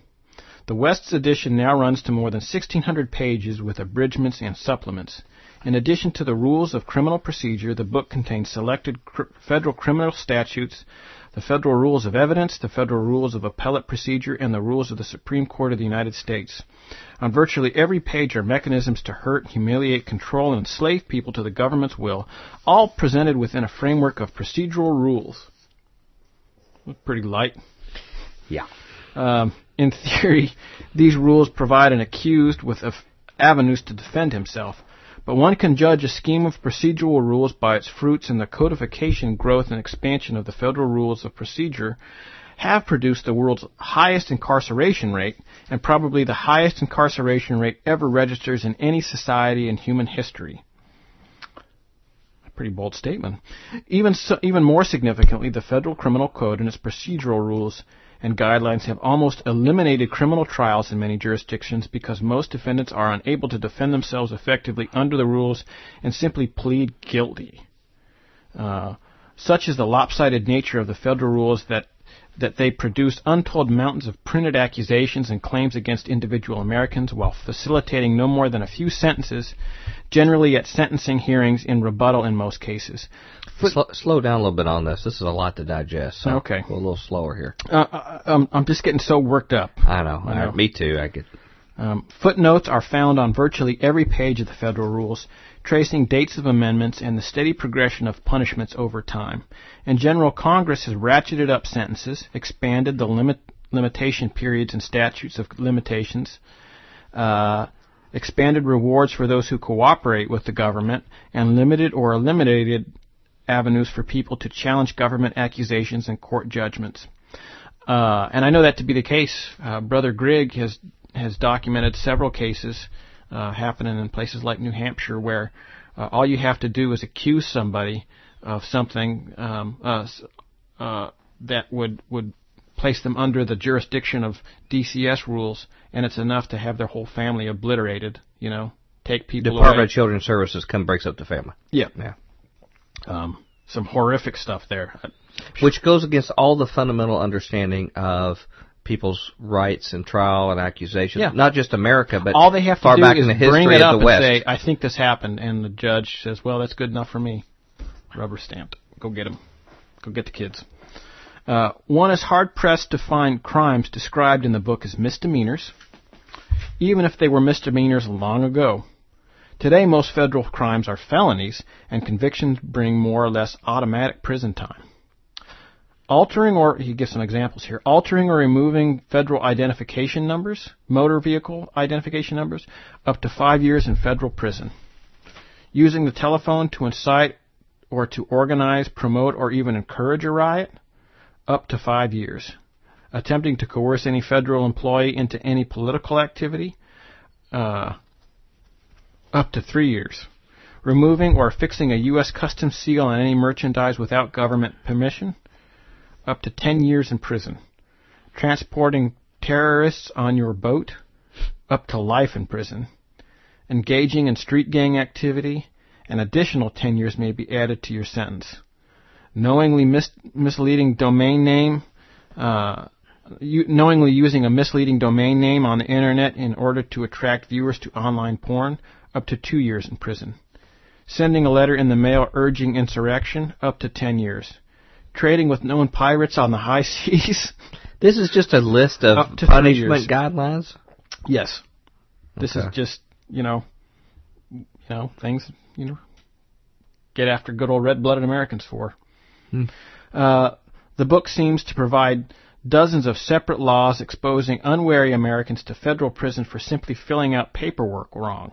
The West's edition now runs to more than 1,600 pages with abridgments and supplements. In addition to the rules of criminal procedure, the book contains selected cr- federal criminal statutes, the federal rules of evidence, the federal rules of appellate procedure, and the rules of the Supreme Court of the United States. On virtually every page are mechanisms to hurt, humiliate, control, and enslave people to the government's will, all presented within a framework of procedural rules. Pretty light. Yeah. Um, in theory, these rules provide an accused with avenues to defend himself, but one can judge a scheme of procedural rules by its fruits, and the codification, growth, and expansion of the federal rules of procedure have produced the world's highest incarceration rate, and probably the highest incarceration rate ever registers in any society in human history. Pretty bold statement. Even so, even more significantly, the Federal Criminal Code and its procedural rules and guidelines have almost eliminated criminal trials in many jurisdictions because most defendants are unable to defend themselves effectively under the rules and simply plead guilty. Uh, such is the lopsided nature of the federal rules that that they produce untold mountains of printed accusations and claims against individual Americans while facilitating no more than a few sentences, generally at sentencing hearings in rebuttal in most cases. Slow, slow down a little bit on this. This is a lot to digest. So Okay. Go a little slower here. Uh, uh, um, I'm just getting so worked up. I know. I know. me too. I get. Um, footnotes are found on virtually every page of the federal rules, tracing dates of amendments and the steady progression of punishments over time. In general, Congress has ratcheted up sentences, expanded the limit, limitation periods and statutes of limitations, uh, expanded rewards for those who cooperate with the government, and limited or eliminated avenues for people to challenge government accusations and court judgments. Uh, and I know that to be the case. Uh, Brother Grigg has has documented several cases uh, happening in places like New Hampshire where uh, all you have to do is accuse somebody of something um, uh, uh, that would would place them under the jurisdiction of DCS rules, and it's enough to have their whole family obliterated. You know, take people Department away. of Children's Services come breaks up the family. Yeah, Yeah. um, some horrific stuff there. Which goes against all the fundamental understanding of people's rights and trial and accusation. Yeah. Not just America, but All they have to far do back is in the history bring it up of the West. and say, "I think this happened," and the judge says, "Well, that's good enough for me." Rubber stamped. Go get them. Go get the kids. Uh, one is hard pressed to find crimes described in the book as misdemeanors, even if they were misdemeanors long ago. Today, most federal crimes are felonies, and convictions bring more or less automatic prison time. Altering or, he gives some examples here, altering or removing federal identification numbers, motor vehicle identification numbers, up to five years in federal prison. Using the telephone to incite or to organize, promote, or even encourage a riot, up to five years. Attempting to coerce any federal employee into any political activity, uh, up to three years. Removing or fixing a U.S. Customs seal on any merchandise without government permission, up to 10 years in prison. Transporting terrorists on your boat, up to life in prison. Engaging in street gang activity, an additional 10 years may be added to your sentence. Knowingly mis- misleading domain name, uh, knowingly using a misleading domain name on the internet in order to attract viewers to online porn, up to two years in prison. Sending a letter in the mail urging insurrection, up to 10 years. Trading with known pirates on the high seas, This is just a list of punishment guidelines. yes. This Okay. is just, you know, you know, things, you know, get after good old red-blooded Americans for. Uh, the book seems to provide dozens of separate laws exposing unwary Americans to federal prison for simply filling out paperwork wrong.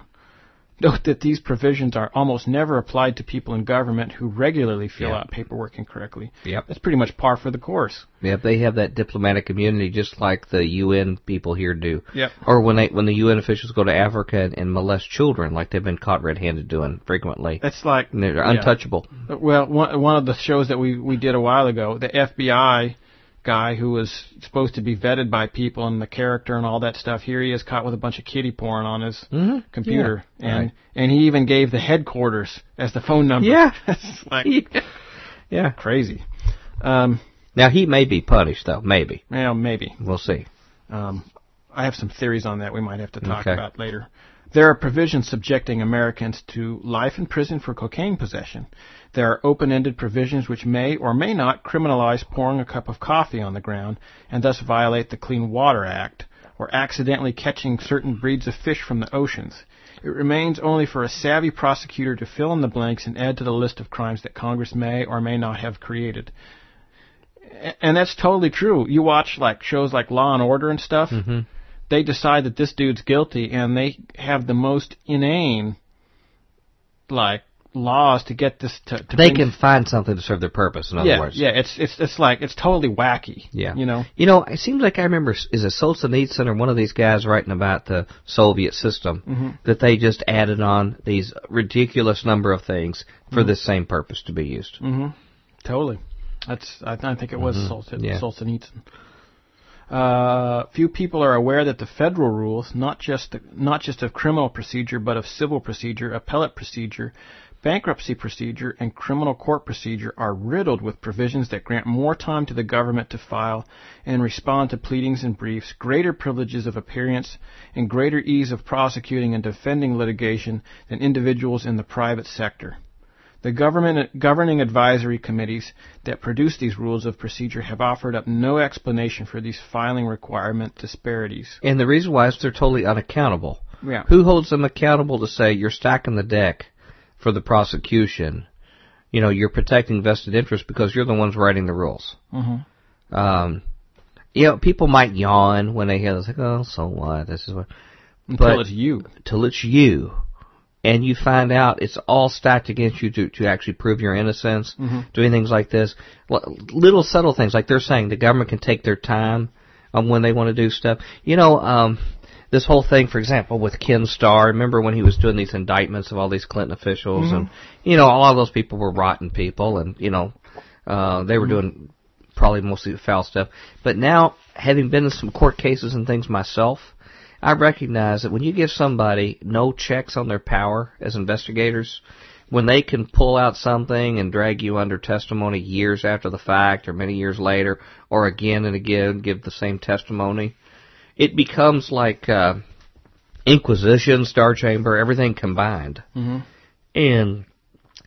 Note that these provisions are almost never applied to people in government who regularly fill Yeah. out paperwork incorrectly. Yep. That's pretty much par for the course. Yep, they have that diplomatic immunity just like the UN people here do. Yep. Or when they when the UN officials go to Africa and, and molest children, like they've been caught red-handed doing frequently. That's like And they're yeah. untouchable. Well, one one of the shows that we we did a while ago, the FBI guy who was supposed to be vetted by people and the character and all that stuff. Here he is caught with a bunch of kitty porn on his Mhm. computer, Yeah, and right. and he even gave the headquarters as the phone number. Yeah. it's like yeah. crazy. Um, Now he may be punished though, maybe. well, maybe. We'll see. Um, I have some theories on that we might have to talk Okay. about later. There are provisions subjecting Americans to life in prison for cocaine possession. There are open-ended provisions which may or may not criminalize pouring a cup of coffee on the ground and thus violate the Clean Water Act or accidentally catching certain breeds of fish from the oceans. It remains only for a savvy prosecutor to fill in the blanks and add to the list of crimes that Congress may or may not have created. And that's totally true. You watch like shows like Law and Order and stuff hmm they decide that this dude's guilty and they have the most inane like laws to get this to, to They can find something to serve their purpose. In other yeah words. yeah it's it's it's like it's totally wacky Yeah. you know You know, it seems like I remember, is it Solzhenitsyn or one of these guys writing about the Soviet system Mm-hmm. that they just added on these ridiculous number of things for Mm-hmm. this same purpose to be used. mm-hmm. Totally that's I, I think it was Mm-hmm. Yeah. Solzhenitsyn uh, few people are aware that the federal rules, not just the, not just of criminal procedure, but of civil procedure, appellate procedure, bankruptcy procedure, and criminal court procedure, are riddled with provisions that grant more time to the government to file and respond to pleadings and briefs, greater privileges of appearance, and greater ease of prosecuting and defending litigation than individuals in the private sector. The government governing advisory committees that produce these rules of procedure have offered up no explanation for these filing requirement disparities. And the reason why is they're totally unaccountable. Yeah. Who holds them accountable to say you're stacking the deck for the prosecution? You know, you're protecting vested interests because you're the ones writing the rules. Mm-hmm. Um, you know, people might yawn when they hear this, like, oh, so what? This is what. Until But- it's you. till it's you, and you find out it's all stacked against you to, to actually prove your innocence, doing things like this. Little subtle things, like they're saying the government can take their time on when they want to do stuff. You know, um, this whole thing, for example, with Ken Starr, remember when he was doing these indictments of all these Clinton officials, and, you know, a lot of those people were rotten people, and, you know, uh, they were doing probably mostly foul stuff. But now, having been in some court cases and things myself, I recognize that when you give somebody no checks on their power as investigators, when they can pull out something and drag you under testimony years after the fact or many years later, or again and again give the same testimony, it becomes like uh, Inquisition, Star Chamber, everything combined. Mhm. And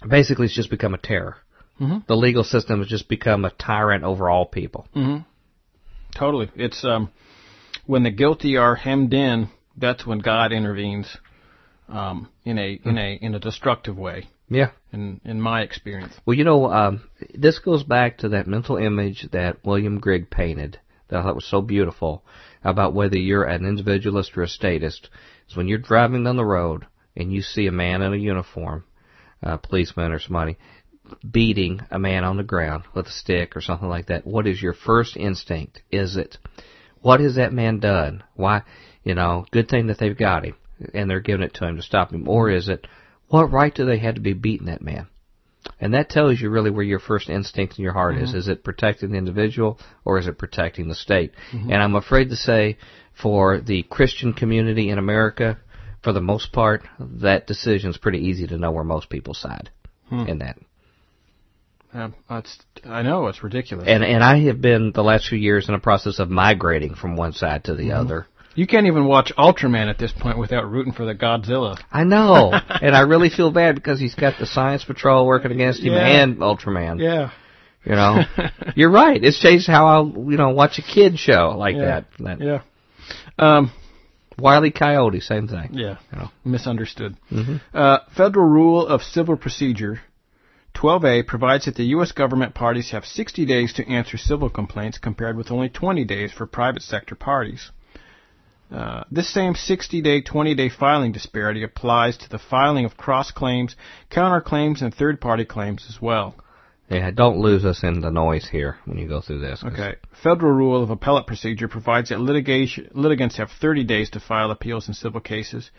basically it's just become a terror. Mhm. The legal system has just become a tyrant over all people. Mm-hmm. Totally. It's um, when the guilty are hemmed in, that's when God intervenes um, in a in a in a destructive way. Yeah. In in my experience. Well, you know, um, this goes back to that mental image that William Grigg painted that I thought was so beautiful about whether you're an individualist or a statist. Is when you're driving down the road and you see a man in a uniform, a policeman or somebody, beating a man on the ground with a stick or something like that. What is your first instinct? Is it, what has that man done? Why, you know, good thing that they've got him and they're giving it to him to stop him. Or is it, what right do they have to be beating that man? And that tells you really where your first instinct in your heart is. Mm-hmm. Is it protecting the individual or is it protecting the state? Mm-hmm. And I'm afraid to say for the Christian community in America, for the most part, that decision's pretty easy to know where most people side hmm. in that. That's I know it's ridiculous. And and I have been the last few years in a process of migrating from one side to the other. you can't even watch Ultraman at this point without rooting for the Godzilla. I know, and I really feel bad because he's got the Science Patrol working against him Yeah. and Ultraman. Yeah. You know, you're right. It's changed how I you know watch a kid show like Yeah. that. That Yeah. Um, Wile E. Coyote, same thing. yeah. You know. Misunderstood. Mhm. Uh, Federal Rule of Civil Procedure 12A provides that the U.S. government parties have 60 days to answer civil complaints compared with only 20 days for private sector parties. Uh, this same 60 day, 20 day filing disparity applies to the filing of cross claims, counterclaims, and third party claims as well. Yeah, don't lose us in the noise here when you go through this. Okay. Federal Rule of Appellate Procedure provides that litigation, litigants have 30 days to file appeals in civil cases.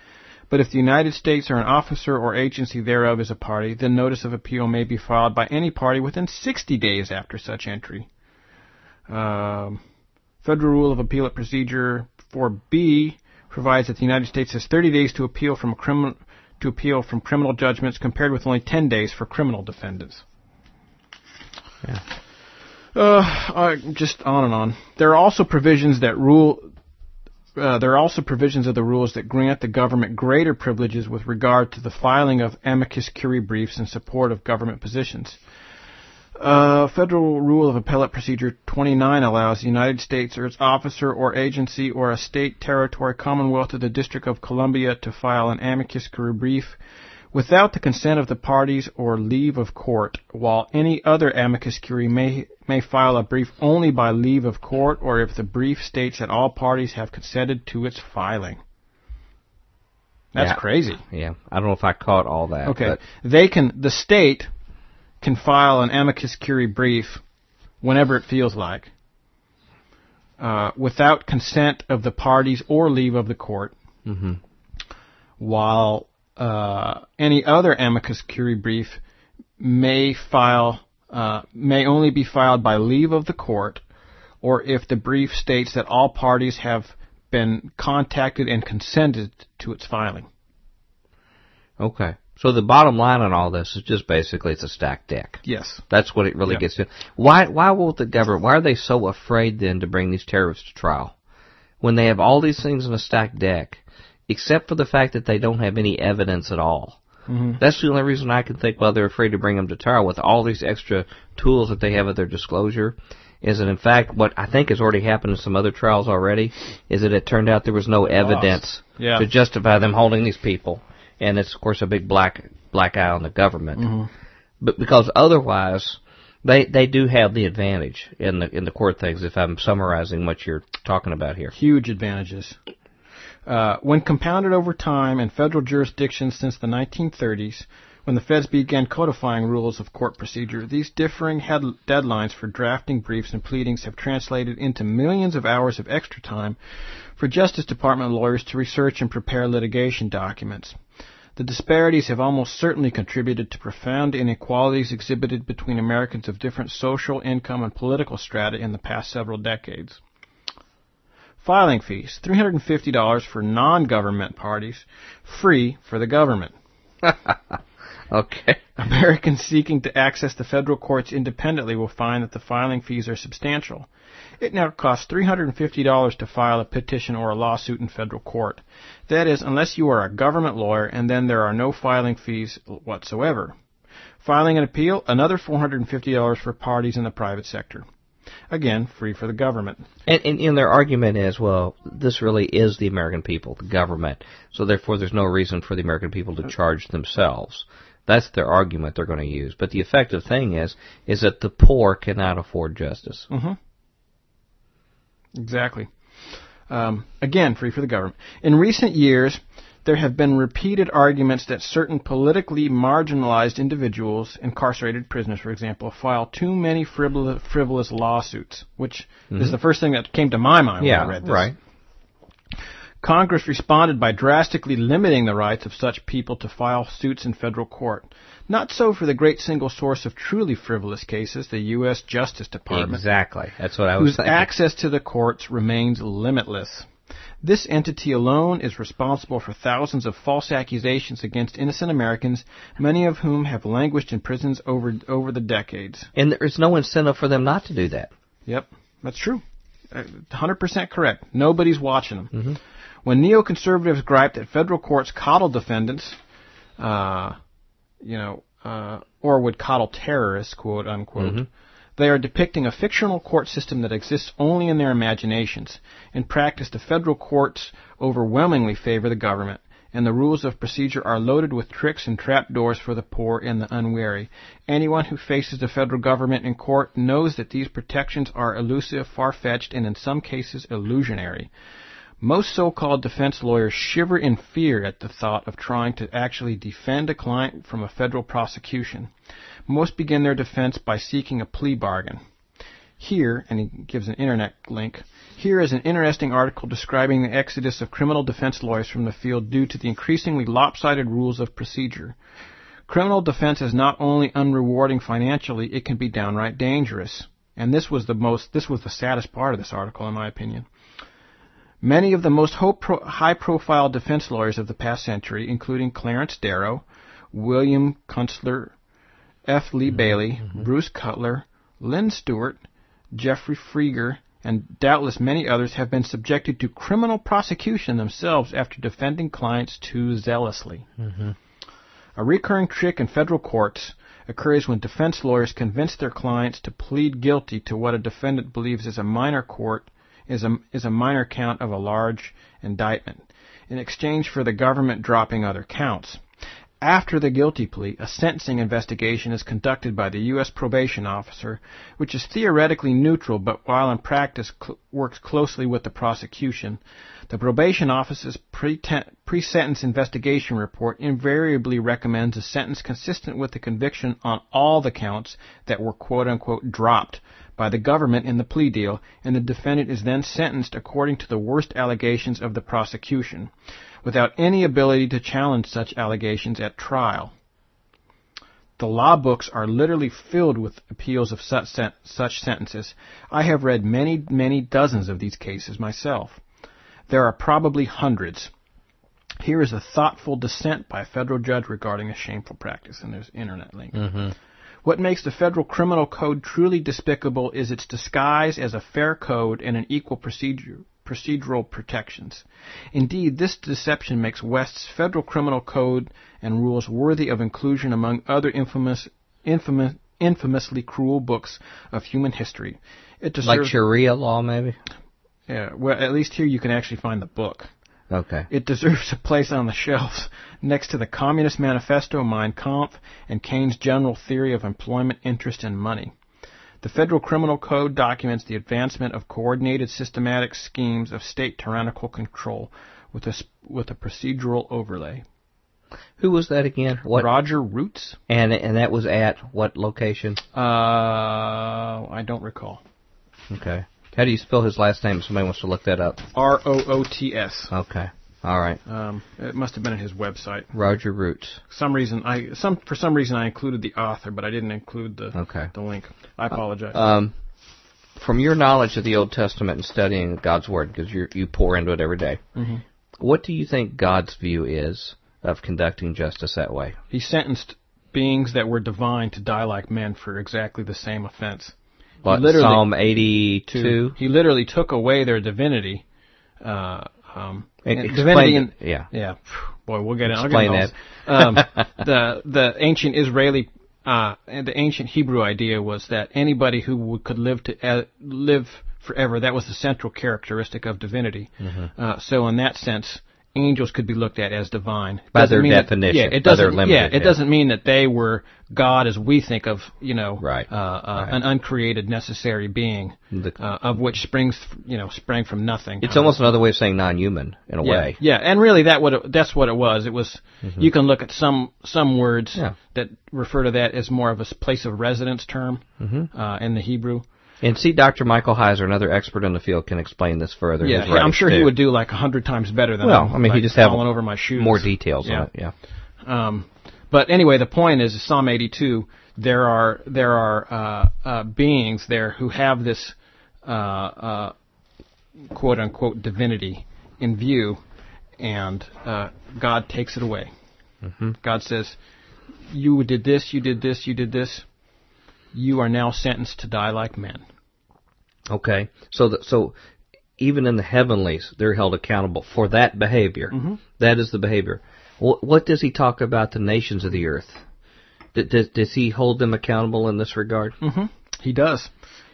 But if the United States or an officer or agency thereof is a party, then notice of appeal may be filed by any party within 60 days after such entry. Um, Federal Rule of Appellate Procedure 4B provides that the United States has 30 days to appeal from criminal to appeal from criminal judgments, compared with only 10 days for criminal defendants. Yeah. Uh, just on and on. There are also provisions that rule. Uh, there are also provisions of the rules that grant the government greater privileges with regard to the filing of amicus curiae briefs in support of government positions. Uh, Federal Rule of Appellate Procedure 29 allows the United States or its officer or agency or a state, territory, commonwealth, or the District of Columbia to file an amicus curiae brief without the consent of the parties or leave of court, while any other amicus curiae may, may file a brief only by leave of court or if the brief states that all parties have consented to its filing. That's Yeah. crazy. Yeah, I don't know if I caught all that. Okay. but- They can, the state can file an amicus curiae brief whenever it feels like, uh, without consent of the parties or leave of the court, Mhm. while uh, any other amicus curiae brief may file uh, may only be filed by leave of the court, or if the brief states that all parties have been contacted and consented to its filing. Okay. So the bottom line on all this is just basically it's a stacked deck. Yes. That's what it really gets to. Why why will the government why are they so afraid then to bring these terrorists to trial? When they have all these things in a stacked deck, except for the fact that they don't have any evidence at all. Mhm. That's the only reason I can think why they're afraid to bring them to trial with all these extra tools that they have at their disclosure. Is that in fact what I think has already happened in some other trials already? Is that it turned out there was no evidence Yeah. to justify them holding these people, and it's of course a big black black eye on the government. Mhm. But because otherwise, they they do have the advantage in the in the court things. If I'm summarizing what you're talking about here. Huge advantages. Uh, when compounded over time in federal jurisdictions since the 1930s, when the feds began codifying rules of court procedure, these differing head- deadlines for drafting briefs and pleadings have translated into millions of hours of extra time for Justice Department lawyers to research and prepare litigation documents. The disparities have almost certainly contributed to profound inequalities exhibited between Americans of different social, income, and political strata in the past several decades. Filing fees $350 for non government parties, free for the government. Okay. Americans seeking to access the federal courts independently will find that the filing fees are substantial. It now costs $350 to file a petition or a lawsuit in federal court. That is, unless you are a government lawyer, and then there are no filing fees whatsoever. Filing an appeal, another $450 for parties in the private sector. Again, free for the government. And, and, and their argument is, well, this really is the American people, the government. So therefore, there's no reason for the American people to charge themselves. That's their argument they're going to use. But the effective thing is, is that the poor cannot afford justice. Mm-hmm. Exactly. Um, again, free for the government. In recent years, there have been repeated arguments that certain politically marginalized individuals, incarcerated prisoners, for example, file too many frivolous, frivolous lawsuits, which is mm-hmm. the first thing that came to my mind when I read this. right. Congress responded by drastically limiting the rights of such people to file suits in federal court. Not so for the great single source of truly frivolous cases, the U.S. Justice Department Exactly. That's what I was whose thinking. access to the courts remains limitless. This entity alone is responsible for thousands of false accusations against innocent Americans, many of whom have languished in prisons over over the decades. and there is no incentive for them not to do that. Yep, that's true. Uh, 100% correct. Nobody's watching them. Mm-hmm. When neoconservatives gripe that federal courts coddle defendants, uh, you know, uh, or would coddle terrorists, quote unquote, Mm-hmm. They are depicting a fictional court system that exists only in their imaginations. In practice, the federal courts overwhelmingly favor the government. and the rules of procedure are loaded with tricks and trapdoors for the poor and the unwary. Anyone who faces the federal government in court knows that these protections are elusive, far-fetched, and in some cases illusionary. Most so-called defense lawyers shiver in fear at the thought of trying to actually defend a client from a federal prosecution. Most begin their defense by seeking a plea bargain. Here, and he gives an internet link, here is an interesting article describing the exodus of criminal defense lawyers from the field due to the increasingly lopsided rules of procedure. Criminal defense is not only unrewarding financially, it can be downright dangerous. And this was the most, this was the saddest part of this article, in my opinion. Many of the most high profile defense lawyers of the past century, including Clarence Darrow, William Kunstler, F. Lee mm-hmm. Bailey, mm-hmm. Bruce Cutler, Lynne Stewart, Geoffrey Fieger, and doubtless many others have been subjected to criminal prosecution themselves after defending clients too zealously. Mm-hmm. A recurring trick in federal courts occurs when defense lawyers convince their clients to plead guilty to what a defendant believes is a minor court is a, is a minor count of a large indictment in exchange for the government dropping other counts. After the guilty plea, a sentencing investigation is conducted by the U.S. probation officer, which is theoretically neutral but while in practice cl- works closely with the prosecution. The probation officer's pre sentence investigation report invariably recommends a sentence consistent with the conviction on all the counts that were quote unquote dropped by the government in the plea deal, and the defendant is then sentenced according to the worst allegations of the prosecution without any ability to challenge such allegations at trial. The law books are literally filled with appeals of such, such sentences. I have read many, many dozens of these cases myself. There are probably hundreds. Here is a thoughtful dissent by a federal judge regarding a shameful practice, and there's internet link. Mm-hmm. What makes the federal criminal code truly despicable is its disguise as a fair code and an equal procedure, procedural protections. Indeed, this deception makes West's federal criminal code and rules worthy of inclusion among other infamous, infamous, infamously cruel books of human history. It deserves, like Sharia law, maybe. Yeah, well, at least here you can actually find the book. Okay. It deserves a place on the shelves next to the Communist Manifesto, Mein Kampf, and Keynes' general theory of employment, interest, and money. The Federal Criminal Code documents the advancement of coordinated systematic schemes of state tyrannical control with a, with a procedural overlay. Who was that again? What? Roger Roots. And and that was at what location? Uh, I don't recall. Okay. How do you spell his last name? If somebody wants to look that up. R O O T S. Okay. All right. Um, it must have been at his website. Roger Roots. Some reason I some for some reason I included the author, but I didn't include the okay. the link. I apologize. Um, from your knowledge of the Old Testament and studying God's Word, because you you pour into it every day, mm-hmm. what do you think God's view is of conducting justice that way? He sentenced beings that were divine to die like men for exactly the same offense. What, Psalm 82? He literally took away their divinity. Uh, um, divinity in, yeah. Yeah. Boy, we'll get. Explain that. um, the, the ancient Israeli, uh, the ancient Hebrew idea was that anybody who could live to, uh, live forever, that was the central characteristic of divinity. Mm-hmm. Uh, so in that sense, angels could be looked at as divine. By their definition. That, yeah, it doesn't. Limited, yeah, it yeah. doesn't mean that they were God as we think of, you know, right. Uh, uh, right. an uncreated necessary being, the, uh, of which springs, you know, sprang from nothing. It's almost another way of saying non-human in a yeah. way. Yeah, and really that what it, that's what it was. It was. Mm-hmm. You can look at some some words that refer to that as more of a place of residence term mm-hmm. Uh, in the Hebrew. And see, Dr. Michael Heiser, another expert in the field, can explain this further. Yeah, yeah I'm sure too. he would do like a hundred times better than well. I mean, like he just have over my shoes. more details yeah. on it. Yeah. Um, but anyway, the point is, Psalm 82. There are there are uh, uh, beings there who have this uh, uh quote unquote divinity in view, and uh, God takes it away. Mm-hmm. God says, "You did this, you did this, you did this. You are now sentenced to die like men." Okay, so the, so even in the heavenlies, they're held accountable for that behavior. Mm-hmm. That is the behavior. What, what, does he talk about the nations of the earth? Does, does he hold them accountable in this regard? Mm-hmm. He does.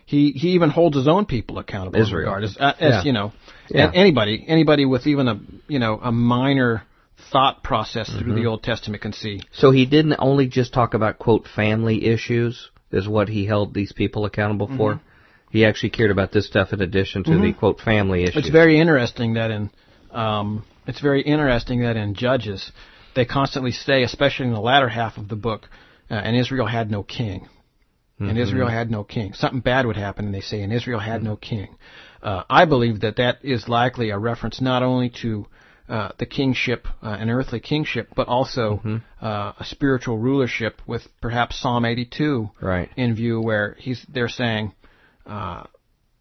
He he even holds his own people accountable. Israel, as, uh, as yeah. you know, yeah. anybody anybody with even a you know a minor thought process through the Old Testament can see. So he didn't only just talk about quote family issues is what he held these people accountable for. He actually cared about this stuff in addition to the quote family issues. It's very interesting that in um, it's very interesting that in Judges they constantly say, especially in the latter half of the book, uh, and Israel had no king. And Israel had no king. Something bad would happen, and they say, and Israel had no king. Uh, I believe that that is likely a reference not only to uh, the kingship, uh, an earthly kingship, but also uh, a spiritual rulership with perhaps Psalm 82 Right. in view, where he's they're saying uh,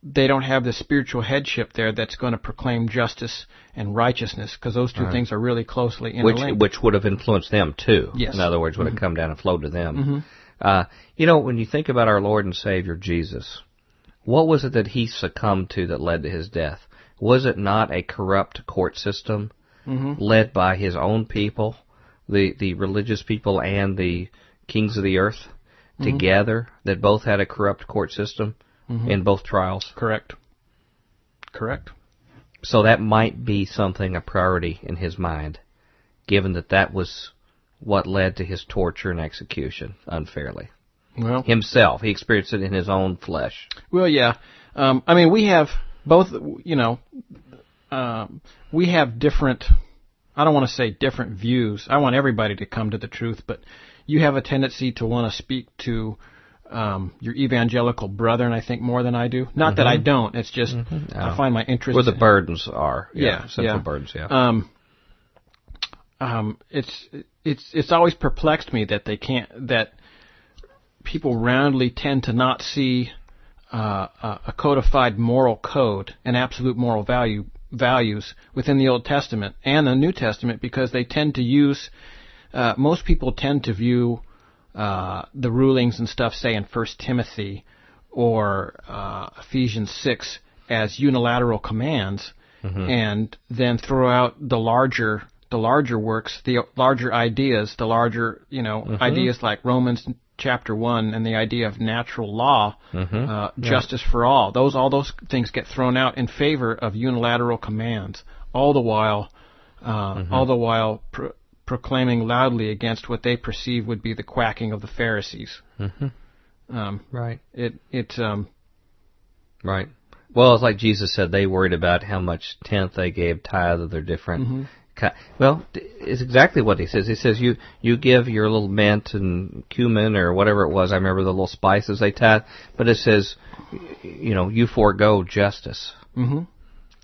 they don't have the spiritual headship there that's going to proclaim justice and righteousness, because those two things are really closely which interlinked. which would have influenced them too. Yes. In other words, would have come down and flowed to them. Uh, you know, when you think about our Lord and Savior Jesus, what was it that he succumbed to that led to his death? Was it not a corrupt court system mm-hmm. led by his own people, the the religious people and the kings of the earth mm-hmm. together that both had a corrupt court system mm-hmm. in both trials? Correct. Correct. So that might be something a priority in his mind, given that that was what led to his torture and execution unfairly. Well, Himself, he experienced it in his own flesh. Well, yeah. Um, I mean, we have both. You know, um, we have different. I don't want to say different views. I want everybody to come to the truth, but you have a tendency to want to speak to um, your evangelical brethren. I think more than I do. Not that I don't. It's just I find my interest. Where the burdens are. Yeah, Central yeah. burdens, yeah. um, um, it's it's it's always perplexed me that they can't that people roundly tend to not see uh, a a codified moral code and absolute moral value values within the Old Testament and the New Testament because they tend to use uh, most people tend to view uh, the rulings and stuff, say in First Timothy or uh, Ephesians six, as unilateral commands, and then throw out the larger the larger works, the larger ideas, the larger you know ideas like Romans chapter one and the idea of natural law, uh, justice for all. Those all those things get thrown out in favor of unilateral commands. All the while, uh, all the while. Pro- proclaiming loudly against what they perceive would be the quacking of the Pharisees. Um, right. it it um, Right. Well, it's like Jesus said, they worried about how much tenth they gave tithe of their different. Well, it's exactly what he says. He says you you give your little mint and cumin or whatever it was. I remember the little spices they tithe, but it says, you know, you forego justice. mhm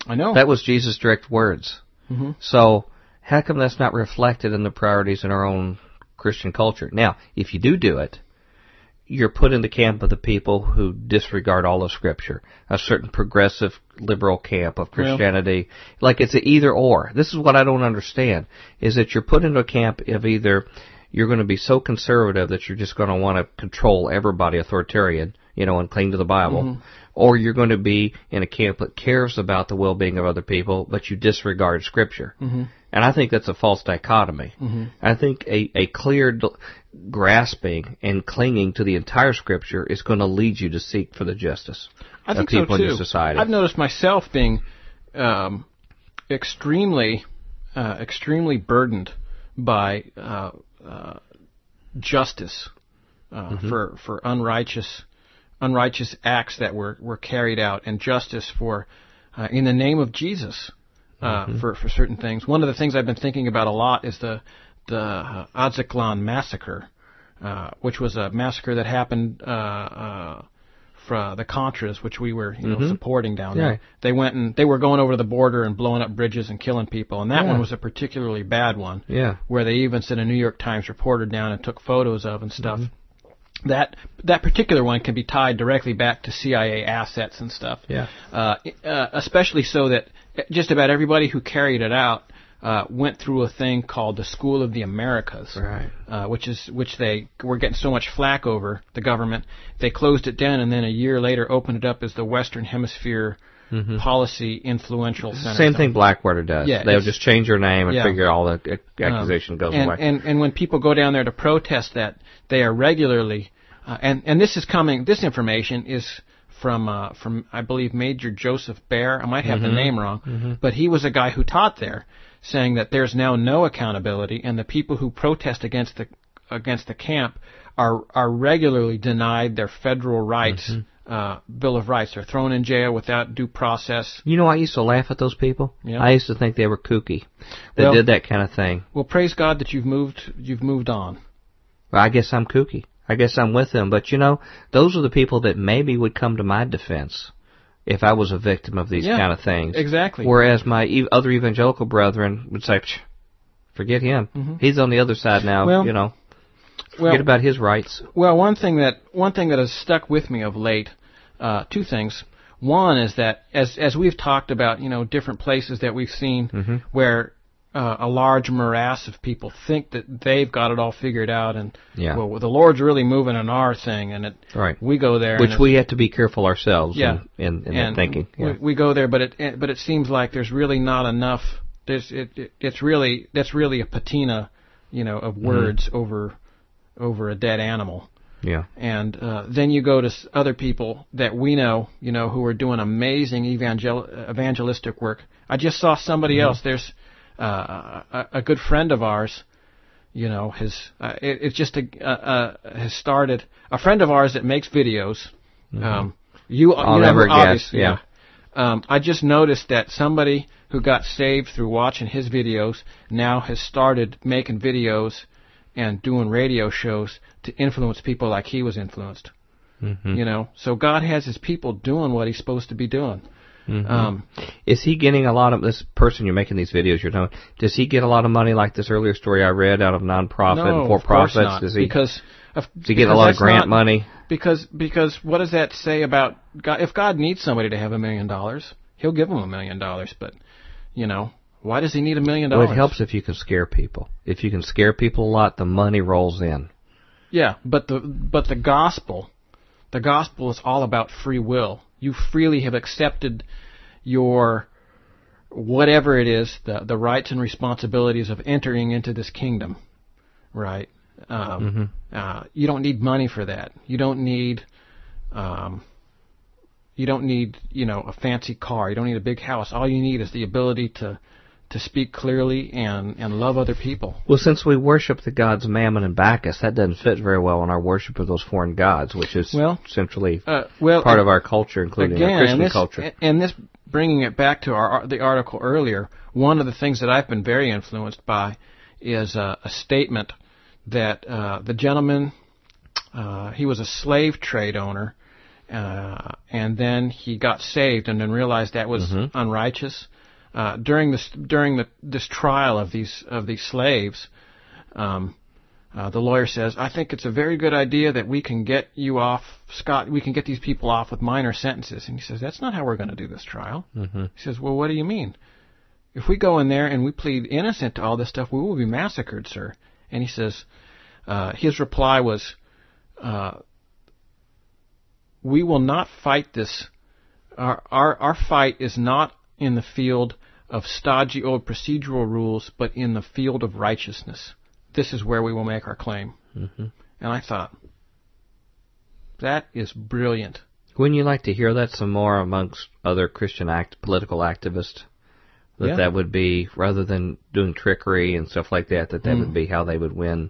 I know. That was Jesus' direct words. Mm-hmm. So how come that's not reflected in the priorities in our own Christian culture? Now, if you do do it, you're put in the camp of the people who disregard all of Scripture, a certain progressive liberal camp of Christianity. like it's an either or. This is what I don't understand: is that you're put into a camp of either you're going to be so conservative that you're just going to want to control everybody, authoritarian, you know, and cling to the Bible, or you're going to be in a camp that cares about the well-being of other people, but you disregard Scripture. Mm-hmm. And I think that's a false dichotomy. Mm-hmm. I think a, a clear d- grasping and clinging to the entire Scripture is going to lead you to seek for the justice I of think people so too. in your society. I've noticed myself being um, extremely, uh, extremely burdened by uh, uh, justice uh, for for unrighteous unrighteous acts that were were carried out, and justice for uh, in the name of Jesus uh, for for certain things. One of the things I've been thinking about a lot is the the uh, Adziklan massacre, uh, which was a massacre that happened. Uh, uh, from the Contras, which we were you know, supporting down Yeah. there, they went and they were going over the border and blowing up bridges and killing people, and that Yeah. one was a particularly bad one yeah. where they even sent a New York Times reporter down and took photos of and stuff. That that particular one can be tied directly back to CIA assets and stuff. Yeah. Uh, uh, especially so that just about everybody who carried it out uh, went through a thing called the School of the Americas, Right. uh, which is which they were getting so much flack over the government. They closed it down and then a year later opened it up as the Western Hemisphere Policy Influential Center. Same thing Blackwater does. Yeah, They'll just change their name and Yeah. figure all the ac- accusation goes and, away. And and when people go down there to protest that, they are regularly, uh, and and this is coming. This information is from uh, from I believe Major Joseph Bear. I might have Mm-hmm. the name wrong, but he was a guy who taught there. saying that there's now no accountability, and the people who protest against the against the camp are are regularly denied their federal rights. Mm-hmm. Uh, Bill of Rights. They're thrown in jail without due process. You know, I used to laugh at those people. Yeah. I used to think they were kooky. They Well- did that kind of thing. Well, praise God that you've moved. You've moved on. Well, I guess I'm kooky. I guess I'm with them. But you know, those are the people that maybe would come to my defense if I was a victim of these Yeah, kind of things. Exactly. Whereas my other evangelical brethren would say, "Psh, forget him. He's on the other side now. Mm-hmm. Well, you know, well, forget about his rights. Well, one thing that one thing that has stuck with me of late, uh, two things. One is that as as we've talked about, you know, different places that we've seen Mm-hmm. where uh, a large morass of people think that they've got it all figured out, and Yeah. well, the Lord's really moving on our thing, and it, Right. we go there, Which we have to be careful ourselves Yeah. in, in, in thinking. we, Yeah. we go there, but it but it seems like there's really not enough. There's it, it it's really that's really a patina, you know, of words over over a dead animal. yeah. And uh, then you go to s- other people that we know, you know, who are doing amazing evangel- evangelistic work. I just saw somebody else. There's uh, a, a good friend of ours, you know, has uh, it, it's just a, uh, uh, has started a friend of ours that makes videos. Um, you, I'll you never guess, yeah. Um, I just noticed that somebody who got saved through watching his videos now has started making videos and doing radio shows to influence people like he was influenced. Mhm. You know, so God has His people doing what He's supposed to be doing. Mhm. Um, Is he getting a lot of this person you're making these videos you're talking? Does he get a lot of money like this earlier story I read out of nonprofit no, and for profits? Does he? because of, does he get a lot of grant not- money? Because because what does that say about God? If God needs somebody to have a million dollars, He'll give them a million dollars. But you know, why does He need a million dollars? Well, dollars? it helps if you can scare people. If you can scare people a lot, the money rolls in. Yeah, but the but the gospel, the gospel is all about free will. You freely have accepted your whatever it is, the the rights and responsibilities of entering into this kingdom, right? Um, uh, you don't need money for that. You don't need, um, you don't need you know a fancy car. You don't need a big house. All you need is the ability to to speak clearly and and love other people. Well, since we worship the gods Mammon and Bacchus, that doesn't fit very well in our worship of those foreign gods, which is Well, centrally Uh, well, part of our culture, including again, our Christian and this, culture. And this bringing it back to our the article earlier, one of the things that I've been very influenced by is uh, a statement that uh, the gentleman uh, he was a slave trade owner, uh, and then he got saved, and then realized that was Mhm. unrighteous. Uh, during this during the, this trial of these of these slaves, um, uh, the lawyer says, "I think it's a very good idea that we can get you off, Scott. We can get these people off with minor sentences." And he says, "That's not how we're going to do this trial." hmm He says, "Well, what do you mean? If we go in there and we plead innocent to all this stuff, we will be massacred, sir." And he says, uh, his reply was, uh, "We will not fight this. Our, our our fight is not in the field of stodgy old procedural rules, but in the field of righteousness. This is where we will make our claim." hmm And I thought, that is brilliant. Wouldn't you like to hear that some more amongst other Christian act political activists? That Yeah. that would be rather than doing trickery and stuff like that. That that Hmm. would be how they would win.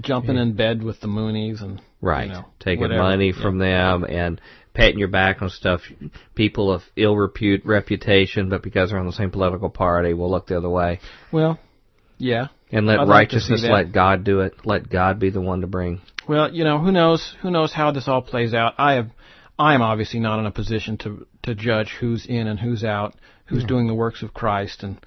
Jumping in bed with the Moonies and Right. you know, Taking whatever. money Yeah. from them and patting your back on stuff. People of ill repute reputation, but because they're on the same political party, will look the other way. Well, yeah. And let I'd like righteousness, that. let God do it. Let God be the one to bring. Well, you know, who knows? Who knows how this all plays out? I have, I am obviously not in a position to to judge who's in and who's out, who's doing the works of Christ, and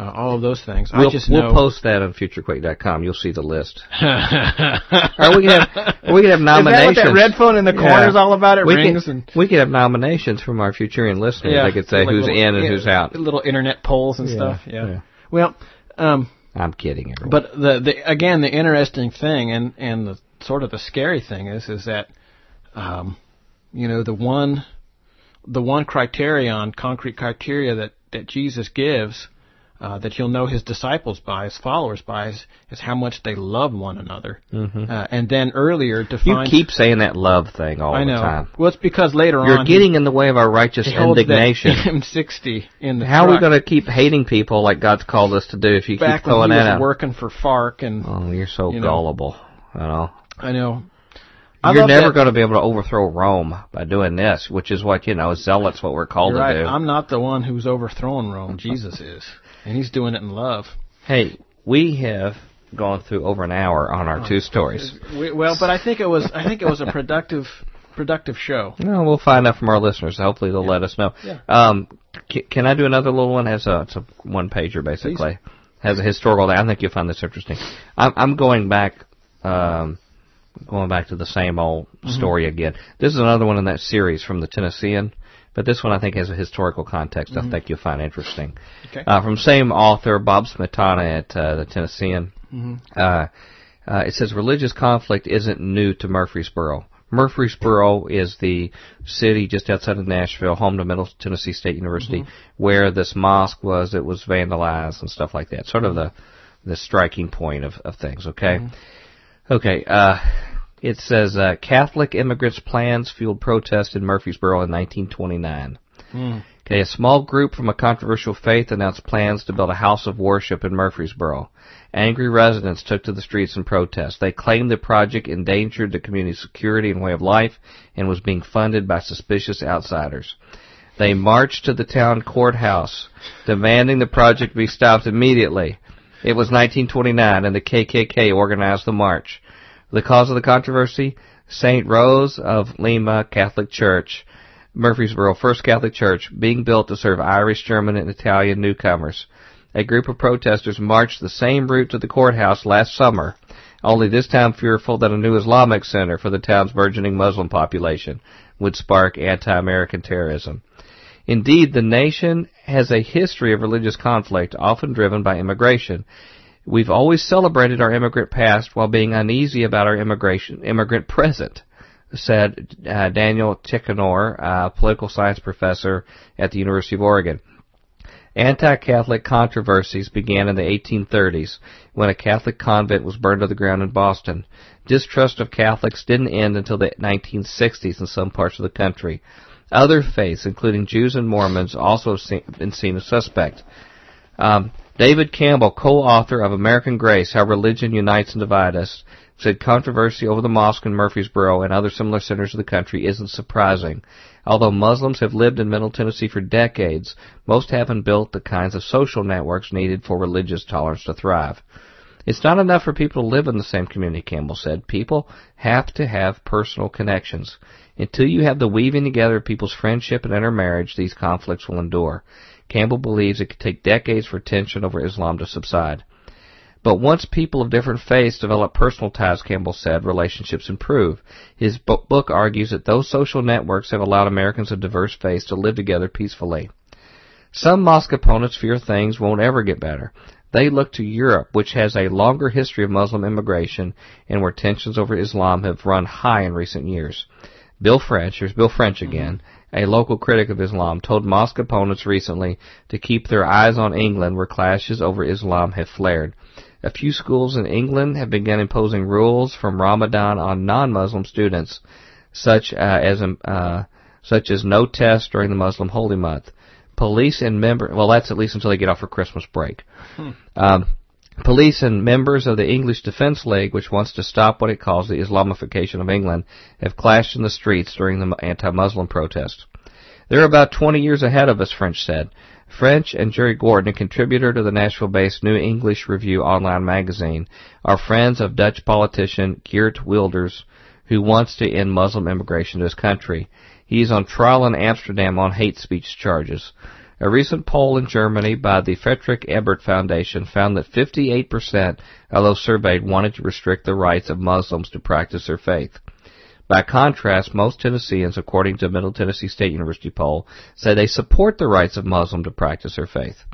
uh, all of those things. We'll, I just we'll post that on futurequake.com. You'll see the list. or we could have we could have nominations. Is that what that red phone in the Yeah. corner is all about? It we rings could, and we could have nominations from our Futurian listeners. they could say like who's little- in and yeah, who's out. Little internet polls and Yeah, stuff. Yeah. yeah. Well, um, I'm kidding, everyone. But the, the again, the interesting thing and and the sort of the scary thing is is that, um, you know, the one, the one criterion, concrete criteria that that Jesus gives, uh, that you'll know his disciples by, his followers by, is, is how much they love one another. Mm-hmm. Uh, and then earlier You keep saying that love thing all I know. the time. Well, it's because later on You're on getting in the way of our righteous he indignation. That M60 in the How are we going to keep hating people like God's called us to do if you back keep when he that was out? working for FARC and Oh, you're so you know. gullible. Know. I know. I You're never going to be able to overthrow Rome by doing this, which is what you know zealots what we're called You're to right. do. I'm not the one who's overthrowing Rome. Jesus is, and he's doing it in love. Hey, we have gone through over an hour on Oh, our two stories. We, well, but I think it was I think it was a productive productive show. No, we'll find out from our listeners. Hopefully, they'll let us know. Yeah. Um, c- can I do another little one? Has a it's a one pager basically. Has a historical. I think you'll find this interesting. I'm I'm going back. Um, going back to the same old Mm-hmm. story again. This is another one in that series from the Tennessean, but this one I think has a historical context. I think you'll find interesting. Mm-hmm. Okay. Uh, from same author, Bob Smietana at uh, the Tennessean. Mm-hmm. Uh, uh, it says religious conflict isn't new to Murfreesboro. Murfreesboro is the city just outside of Nashville, home to Middle Tennessee State University, where this mosque was. It was vandalized and stuff like that. Sort of the the striking point of, of things. Okay. Okay. Uh, it says uh, Catholic immigrants' plans fueled protest in Murfreesboro in 1929. Okay, a small group from a controversial faith announced plans to build a house of worship in Murfreesboro. Angry residents took to the streets in protest. They claimed the project endangered the community's security and way of life and was being funded by suspicious outsiders. They marched to the town courthouse, demanding the project be stopped immediately. It was 1929 and the KKK organized the march. The cause of the controversy? St. Rose of Lima Catholic Church, Murfreesboro First Catholic Church, being built to serve Irish, German, and Italian newcomers. A group of protesters marched the same route to the courthouse last summer, only this time fearful that a new Islamic center for the town's burgeoning Muslim population would spark anti-American terrorism. Indeed, the nation has a history of religious conflict, often driven by immigration. We've always celebrated our immigrant past while being uneasy about our immigration immigrant present, said uh, Daniel Tichenor, a political science professor at the University of Oregon. Anti-Catholic controversies began in the 1830s when a Catholic convent was burned to the ground in Boston. Distrust of Catholics didn't end until the 1960s in some parts of the country. Other faiths, including Jews and Mormons, also have been seen as suspect. Um, David Campbell, co-author of American Grace, How Religion Unites and Divides Us, said controversy over the mosque in Murfreesboro and other similar centers of the country isn't surprising. Although Muslims have lived in Middle Tennessee for decades, most haven't built the kinds of social networks needed for religious tolerance to thrive. It's not enough for people to live in the same community, Campbell said. People have to have personal connections. Until you have the weaving together of people's friendship and intermarriage, these conflicts will endure. Campbell believes it could take decades for tension over Islam to subside. But once people of different faiths develop personal ties, Campbell said, relationships improve. His book argues that those social networks have allowed Americans of diverse faiths to live together peacefully. Some mosque opponents fear things won't ever get better. They look to Europe, which has a longer history of Muslim immigration and where tensions over Islam have run high in recent years. Bill French, here's Bill French again, a local critic of Islam, told mosque opponents recently to keep their eyes on England where clashes over Islam have flared. A few schools in England have begun imposing rules from Ramadan on non-Muslim students, such uh, as uh, such as no tests during the Muslim holy month. Police and member well, that's at least until they get off for Christmas break. Um, police and members of the English Defence League, which wants to stop what it calls the Islamification of England, have clashed in the streets during the anti-Muslim protests. They're about 20 years ahead of us, French said. French and Jerry Gordon, a contributor to the Nashville-based New English Review online magazine, are friends of Dutch politician Geert Wilders, who wants to end Muslim immigration to his country. He is on trial in Amsterdam on hate speech charges. A recent poll in Germany by the Friedrich Ebert Foundation found that 58% of those surveyed wanted to restrict the rights of Muslims to practice their faith. By contrast, most Tennesseans, according to a Middle Tennessee State University poll, say they support the rights of Muslims to practice their faith.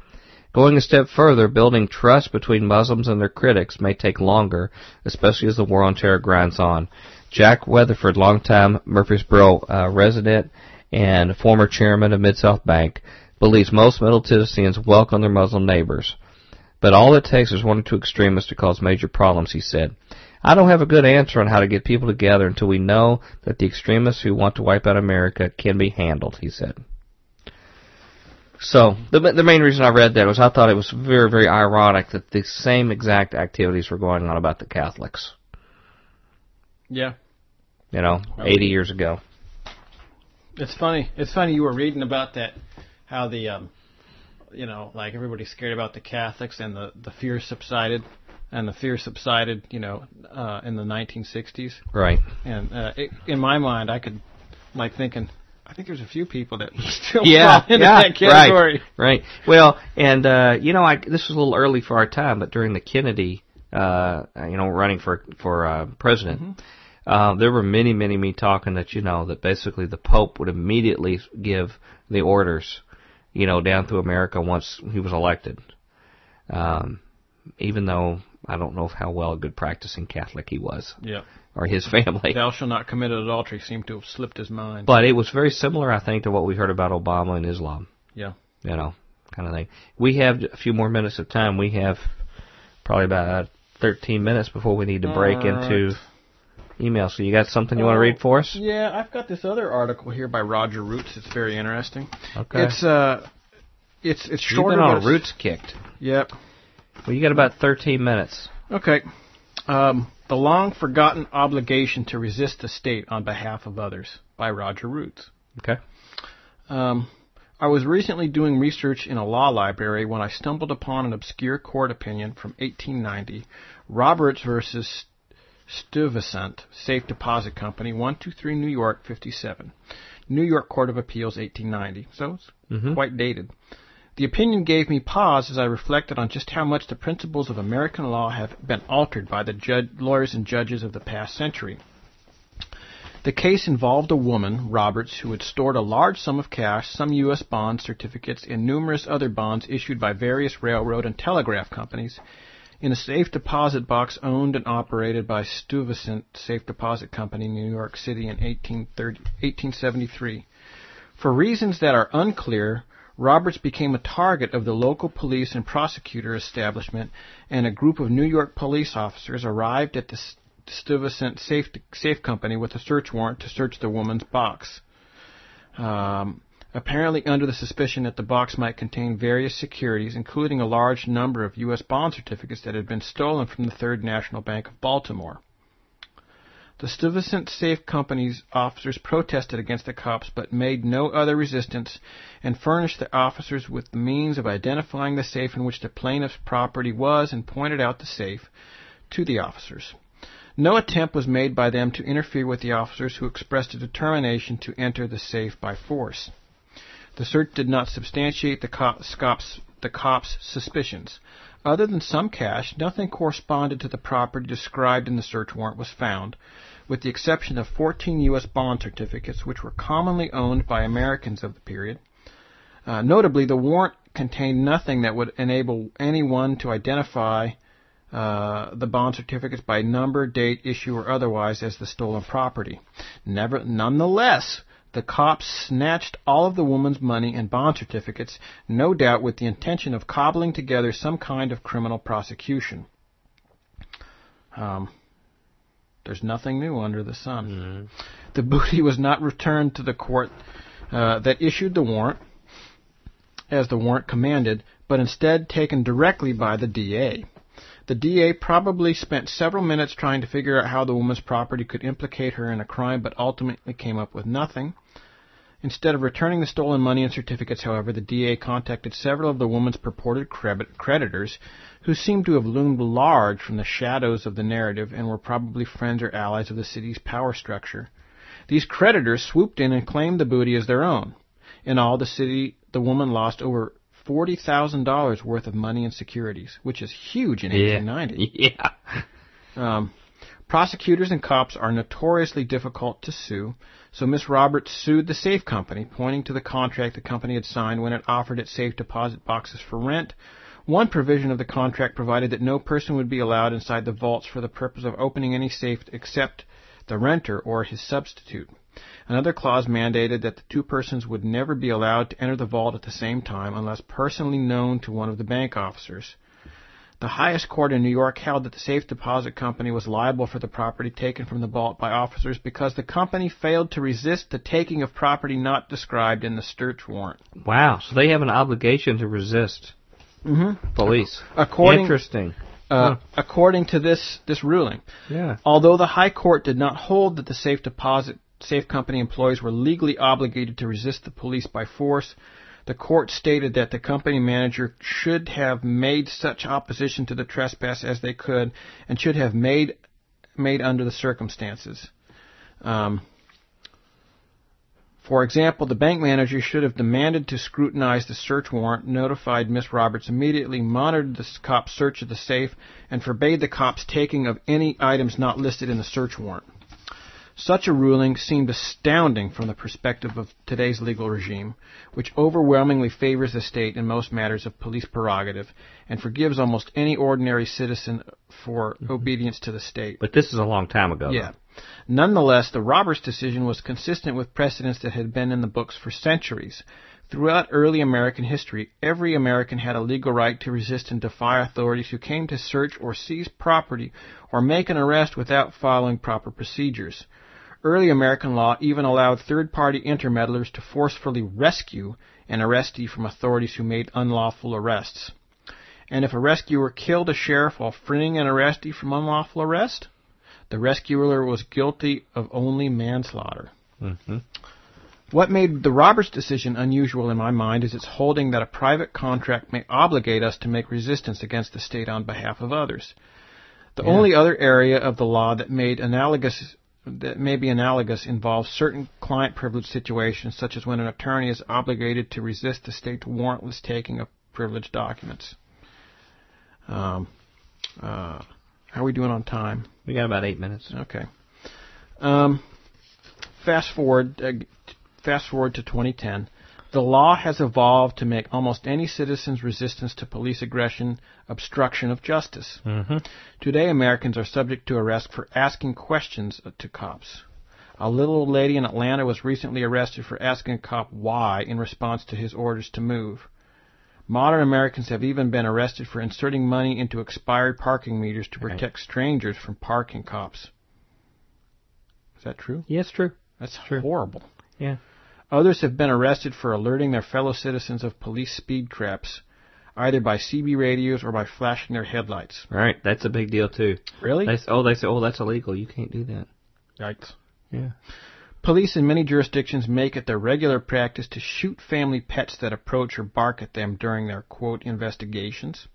Going a step further, building trust between Muslims and their critics may take longer, especially as the war on terror grinds on. Jack Weatherford, longtime Murfreesboro uh, resident and former chairman of Mid-South Bank, believes most Middle Tennesseans welcome their Muslim neighbors. But all it takes is one or two extremists to cause major problems, he said. I don't have a good answer on how to get people together until we know that the extremists who want to wipe out America can be handled, he said. So the the main reason I read that was I thought it was very very ironic that the same exact activities were going on about the Catholics. Yeah. You know, 80 years ago. It's funny. It's funny you were reading about that, how the, um, you know, like everybody's scared about the Catholics and the the fear subsided, and the fear subsided, you know, uh, in the 1960s. Right. And uh, it, in my mind, I could, like, thinking, I think there's a few people that still yeah, fall into yeah, that category. Right, right. Well, and uh, you know, I this was a little early for our time, but during the Kennedy, uh, you know, running for for uh, president, Mm-hmm. uh, there were many, many me talking that you know that basically the Pope would immediately give the orders, you know, down through America once he was elected. Um, even though I don't know how well a good practicing Catholic he was Yeah. or his family. Thou shalt not commit adultery seemed to have slipped his mind. But it was very similar, I think, to what we heard about Obama and Islam. Yeah. You know, kind of thing. We have a few more minutes of time. We have probably about 13 minutes before we need to break All into email. So you got something you want to read for us? Yeah, I've got this other article here by Roger Roots. It's very interesting. Okay. It's uh, it's it's You've shorter. been on roots kicked. Yep. Well, you got about 13 minutes. Okay. Um, the long forgotten obligation to resist the state on behalf of others by Roger Roots. Okay. Um, I was recently doing research in a law library when I stumbled upon an obscure court opinion from 1890, Roberts versus Stuyvesant Safe Deposit Company, 123 New York, 57. New York Court of Appeals, 1890. So it's Mhm. quite dated. The opinion gave me pause as I reflected on just how much the principles of American law have been altered by the judge, lawyers and judges of the past century. The case involved a woman, Roberts, who had stored a large sum of cash, some U.S. bonds, certificates, and numerous other bonds issued by various railroad and telegraph companies in a safe deposit box owned and operated by Stuyvesant Safe Deposit Company, New York City in 1873. For reasons that are unclear, Roberts became a target of the local police and prosecutor establishment, and a group of New York police officers arrived at the Stuyvesant Safe, Safe Company with a search warrant to search the woman's box. Um, apparently, under the suspicion that the box might contain various securities, including a large number of U.S. bond certificates that had been stolen from the Third National Bank of Baltimore. The Stuyvesant Safe Company's officers protested against the cops but made no other resistance and furnished the officers with the means of identifying the safe in which the plaintiff's property was and pointed out the safe to the officers. No attempt was made by them to interfere with the officers who expressed a determination to enter the safe by force. The search did not substantiate the cops, cops, the cops' suspicions. Other than some cash, nothing corresponded to the property described in the search warrant was found, with the exception of 14 U.S. bond certificates, which were commonly owned by Americans of the period. Uh, notably, the warrant contained nothing that would enable anyone to identify uh, the bond certificates by number, date, issue, or otherwise as the stolen property. Never, nonetheless, the cops snatched all of the woman's money and bond certificates, no doubt with the intention of cobbling together some kind of criminal prosecution. Um, there's nothing new under the sun. The booty was not returned to the court uh, that issued the warrant, as the warrant commanded, but instead taken directly by the DA. The DA probably spent several minutes trying to figure out how the woman's property could implicate her in a crime, but ultimately came up with nothing. Instead of returning the stolen money and certificates, however, the DA contacted several of the woman's purported creditors, who seemed to have loomed large from the shadows of the narrative and were probably friends or allies of the city's power structure. These creditors swooped in and claimed the booty as their own. In all, the city, the woman lost over forty thousand dollars worth of money and securities, which is huge in Yeah. 1890. Yeah. Um, prosecutors and cops are notoriously difficult to sue, so Miss Roberts sued the safe company, pointing to the contract the company had signed when it offered its safe deposit boxes for rent. One provision of the contract provided that no person would be allowed inside the vaults for the purpose of opening any safe except the renter or his substitute. Another clause mandated that the two persons would never be allowed to enter the vault at the same time unless personally known to one of the bank officers. The highest court in New York held that the safe deposit company was liable for the property taken from the vault by officers because the company failed to resist the taking of property not described in the search warrant. Wow, so they have an obligation to resist Mm-hmm. police. According, Interesting. uh, Huh. according to this this ruling, Yeah. although the High Court did not hold that the safe deposit safe company employees were legally obligated to resist the police by force, the court stated that the company manager should have made such opposition to the trespass as they could, and should have made made under the circumstances. Um, for example, the bank manager should have demanded to scrutinize the search warrant, notified Miss Roberts immediately, monitored the cop's search of the safe, and forbade the cops taking of any items not listed in the search warrant. Such a ruling seemed astounding from the perspective of today's legal regime, which overwhelmingly favors the state in most matters of police prerogative and forgives almost any ordinary citizen for mm-hmm. obedience to the state. But this is a long time ago. Yeah. Nonetheless, the Roberts decision was consistent with precedents that had been in the books for centuries. Throughout early American history, every American had a legal right to resist and defy authorities who came to search or seize property or make an arrest without following proper procedures. Early American law even allowed third party intermeddlers to forcefully rescue an arrestee from authorities who made unlawful arrests. And if a rescuer killed a sheriff while freeing an arrestee from unlawful arrest, the rescuer was guilty of only manslaughter. hmm What made the Roberts decision unusual in my mind is its holding that a private contract may obligate us to make resistance against the state on behalf of others. The Yeah. only other area of the law that made analogous that may be analogous involves certain client privilege situations, such as when an attorney is obligated to resist the state's warrantless taking of privileged documents. Um, uh, how are we doing on time? We got about eight minutes. Okay. Um, fast forward, uh, fast forward to 2010. The law has evolved to make almost any citizen's resistance to police aggression obstruction of justice. hmm Today, Americans are subject to arrest for asking questions to cops. A little old lady in Atlanta was recently arrested for asking a cop why in response to his orders to move. Modern Americans have even been arrested for inserting money into expired parking meters to Right. protect strangers from parking cops. Is that true? Yes, true. That's True. horrible. Yeah. Others have been arrested for alerting their fellow citizens of police speed traps, either by CB radios or by flashing their headlights. Right. That's a big deal too. Really? They, oh, they say, oh, that's illegal. You can't do that. Yikes. Yeah. Police in many jurisdictions make it their regular practice to shoot family pets that approach or bark at them during their quote investigations.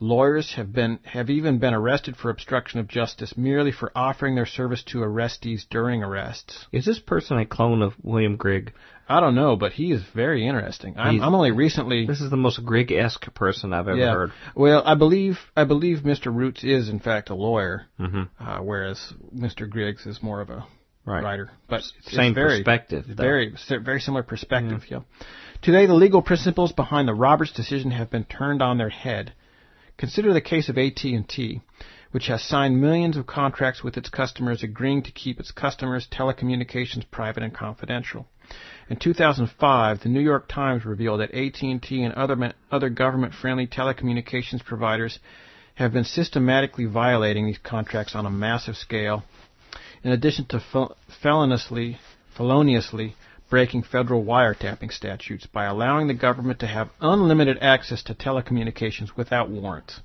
Lawyers have been have even been arrested for obstruction of justice merely for offering their service to arrestees during arrests. Is this person a clone of William Grigg? I don't know, but he is very interesting. I'm, I'm only recently This is the most Grigg-esque person I've ever yeah. heard. Well, I believe I believe Mr. Roots is in fact a lawyer, hmm uh, whereas Mr. Griggs is more of a Right. writer. But it's Same very, perspective. though. Very, very similar perspective. Yeah. Today, the legal principles behind the Roberts decision have been turned on their head. Consider the case of AT&T, which has signed millions of contracts with its customers, agreeing to keep its customers' telecommunications private and confidential. In 2005, the New York Times revealed that AT&T and other other government-friendly telecommunications providers have been systematically violating these contracts on a massive scale in addition to fel- feloniously, feloniously breaking federal wiretapping statutes by allowing the government to have unlimited access to telecommunications without warrants.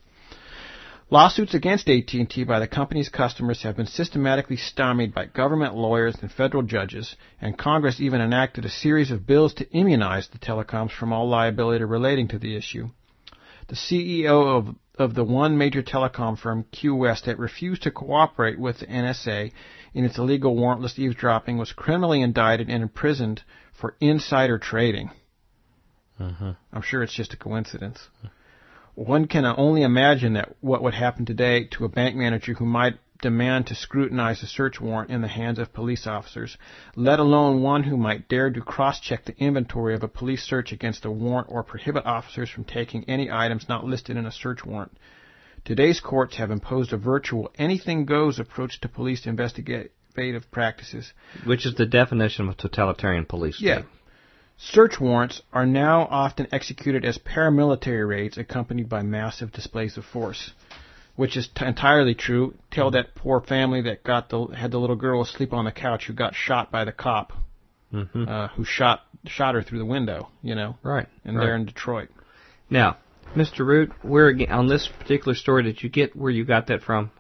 Lawsuits against AT&T by the company's customers have been systematically stymied by government lawyers and federal judges, and Congress even enacted a series of bills to immunize the telecoms from all liability relating to the issue. The CEO of, of the one major telecom firm, Qwest, that refused to cooperate with the NSA in its illegal warrantless eavesdropping was criminally indicted and imprisoned for insider trading. hmm I'm sure it's just a coincidence. One can only imagine that what would happen today to a bank manager who might demand to scrutinize a search warrant in the hands of police officers, let alone one who might dare to cross-check the inventory of a police search against a warrant or prohibit officers from taking any items not listed in a search warrant. Today's courts have imposed a virtual anything goes approach to police investigative practices. Which is the definition of totalitarian police state. Yeah. Search warrants are now often executed as paramilitary raids accompanied by massive displays of force, which is t- entirely true. Tell that poor family that got the had the little girl asleep on the couch who got shot by the cop, Mm-hmm. uh, who shot shot her through the window. You know, Right. and right. there in Detroit. Now, Mr. Root, where again on this particular story did you get where you got that from?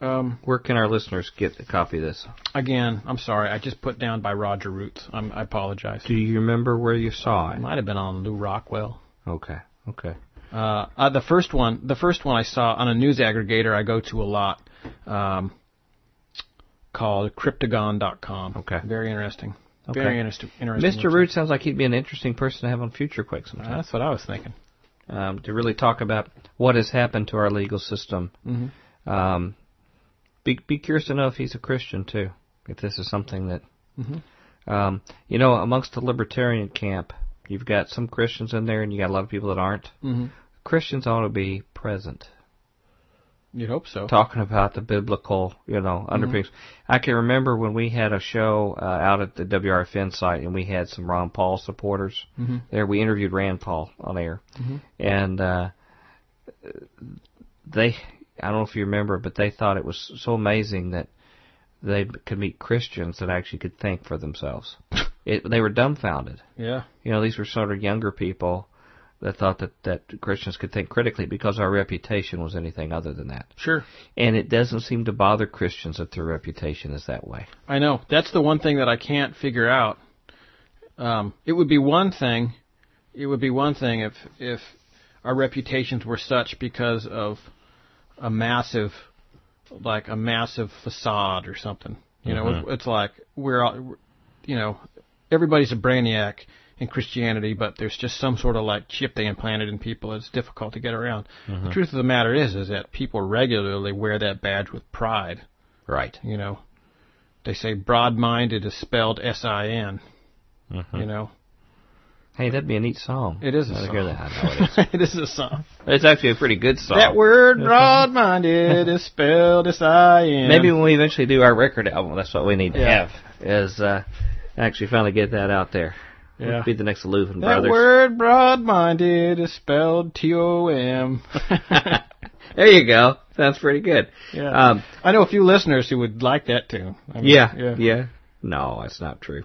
Um, Where can our listeners get a copy of this? again, I'm sorry, I just put down by Roger Roots. I'm, I apologize. Do you remember where you saw It it? might have been on Lew Rockwell. Okay. Okay. Uh, uh, the first one, the first one I saw on a news aggregator I go to a lot, um, called Cryptogon.com. Okay. Very interesting. Okay. Very interesting. interesting Mr. Root sounds like he'd be an interesting person to have on Future Quake website. sometime. That's what I was thinking. Um, to really talk about what has happened to our legal system. Mhm. Um, be be curious to know if he's a Christian too. If this is something that, Mhm. um, you know, amongst the libertarian camp, you've got some Christians in there, and you got a lot of people that aren't. Mm-hmm. Christians ought to be present. You'd hope so. talking about the biblical, you know, underpinnings. I can remember when we had a show uh, out at the WRFN site, and we had some Ron Paul supporters Mhm. there. We interviewed Rand Paul on air, Mhm. and uh, they, I don't know if you remember, but they thought it was so amazing that they could meet Christians that actually could think for themselves. It, they were dumbfounded. Yeah. You know, these were sort of younger people that thought that, that Christians could think critically because our reputation was anything other than that. Sure. And it doesn't seem to bother Christians that their reputation is that way. I know. That's the one thing that I can't figure out. Um, it would be one thing. It would be one thing if if our reputations were such because of a massive, like a massive facade or something. You know, Mhm. it's, it's like we're, all, you know, everybody's a brainiac in Christianity, but there's just some sort of like chip they implanted in people. It's difficult to get around. The truth of the matter is, is that people regularly wear that badge with pride. Right. You know, they say broad-minded is spelled S-I-N. You know, Hey, that'd be a neat song. it is a song. hear that. I know it is. it is a song. It's actually a pretty good song. That word broad-minded is spelled S-I-N. Maybe when we eventually do our record album, that's what we need to Yeah. have. Is uh, actually finally get that out there. Yeah. Be the next Leuven that word broad-minded is spelled T-O-M. there you go. Sounds pretty good. yeah. Um, I know a few listeners who would like that tune. I mean, yeah, yeah. yeah. No, that's not true.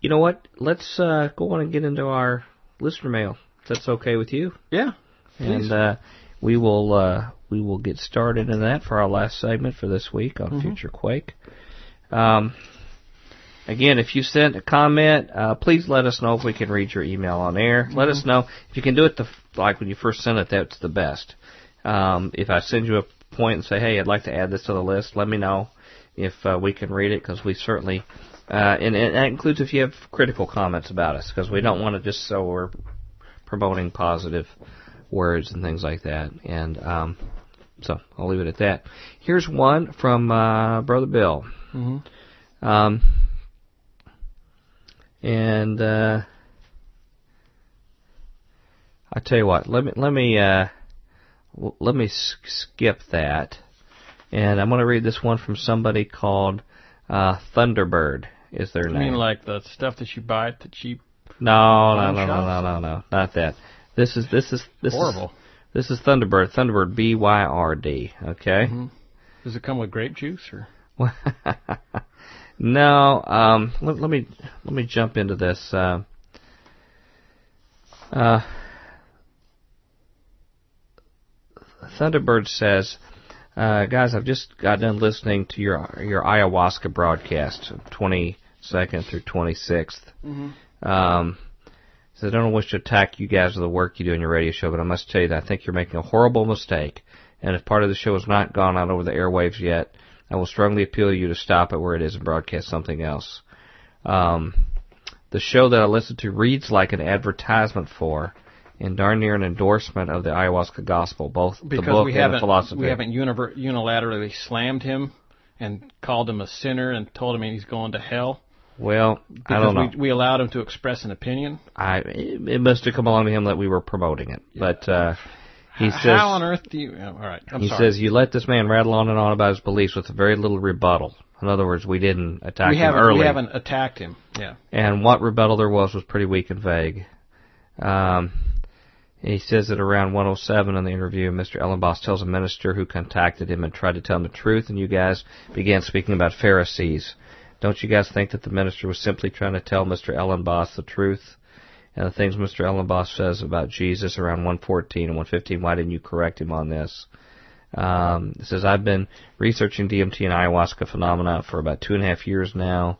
You know what? Let's uh, go on and get into our listener mail. If that's okay with you. Yeah. Please. And uh, we will uh, we will get started in that for our last segment for this week on Mhm. Future Quake. Um, again, if you sent a comment, uh, please let us know if we can read your email on air. Let us know if you can do it the like when you first send it. That's the best. Um, if I send you a point and say, "Hey, I'd like to add this to the list," let me know if uh, we can read it because we certainly. Uh, and, and that includes if you have critical comments about us, because we don't want to just so we're promoting positive words and things like that. And um, so I'll leave it at that. Here's one from uh, Brother Bill. hmm Um, and uh, I tell you what, let me let me uh, let me skip that, and I'm going to read this one from somebody called uh, Thunderbird. Is their I name? You mean, like the stuff that you buy at the cheap. no, no, no, no, no, no, no, not that. This is this is this Horrible. is this is Thunderbird. Thunderbird B Y R D. Okay. Mhm. Does it come with grape juice or? no, um, let, let me let me jump into this. Uh, uh, Thunderbird says, uh, "Guys, I've just got done listening to your your ayahuasca broadcast, twenty second through twenty sixth. Mm-hmm. Um, so I don't wish to attack you guys or the work you do on your radio show, but I must tell you that I think you're making a horrible mistake. And if part of the show has not gone out over the airwaves yet, I will strongly appeal to you to stop it where it is and broadcast something else. Um, the show that I listen to reads like an advertisement for, and darn near an endorsement of the ayahuasca gospel, both Because the book we and the philosophy. we haven't univer- unilaterally slammed him and called him a sinner and told him he's going to hell well, because I don't know. we we allowed him to express an opinion. I it, it must have come along to him that we were promoting it, but uh, he says How on earth do you? oh, all right, I'm he sorry. says you let this man rattle on and on about his beliefs with very little rebuttal. In other words, we didn't attack we him early. We haven't attacked him. Yeah. And what rebuttal there was was pretty weak and vague. Um, he says that around 107 in the interview, Mr. Ellenboss tells a minister who contacted him and tried to tell him the truth, and you guys began speaking about Pharisees. Don't you guys think that the minister was simply trying to tell Mr. Ellenboss the truth? And the things Mr. Ellenboss says about Jesus around 114 and 115, why didn't you correct him on this? Um, it says, I've been researching DMT and ayahuasca phenomena for about two and a half years now.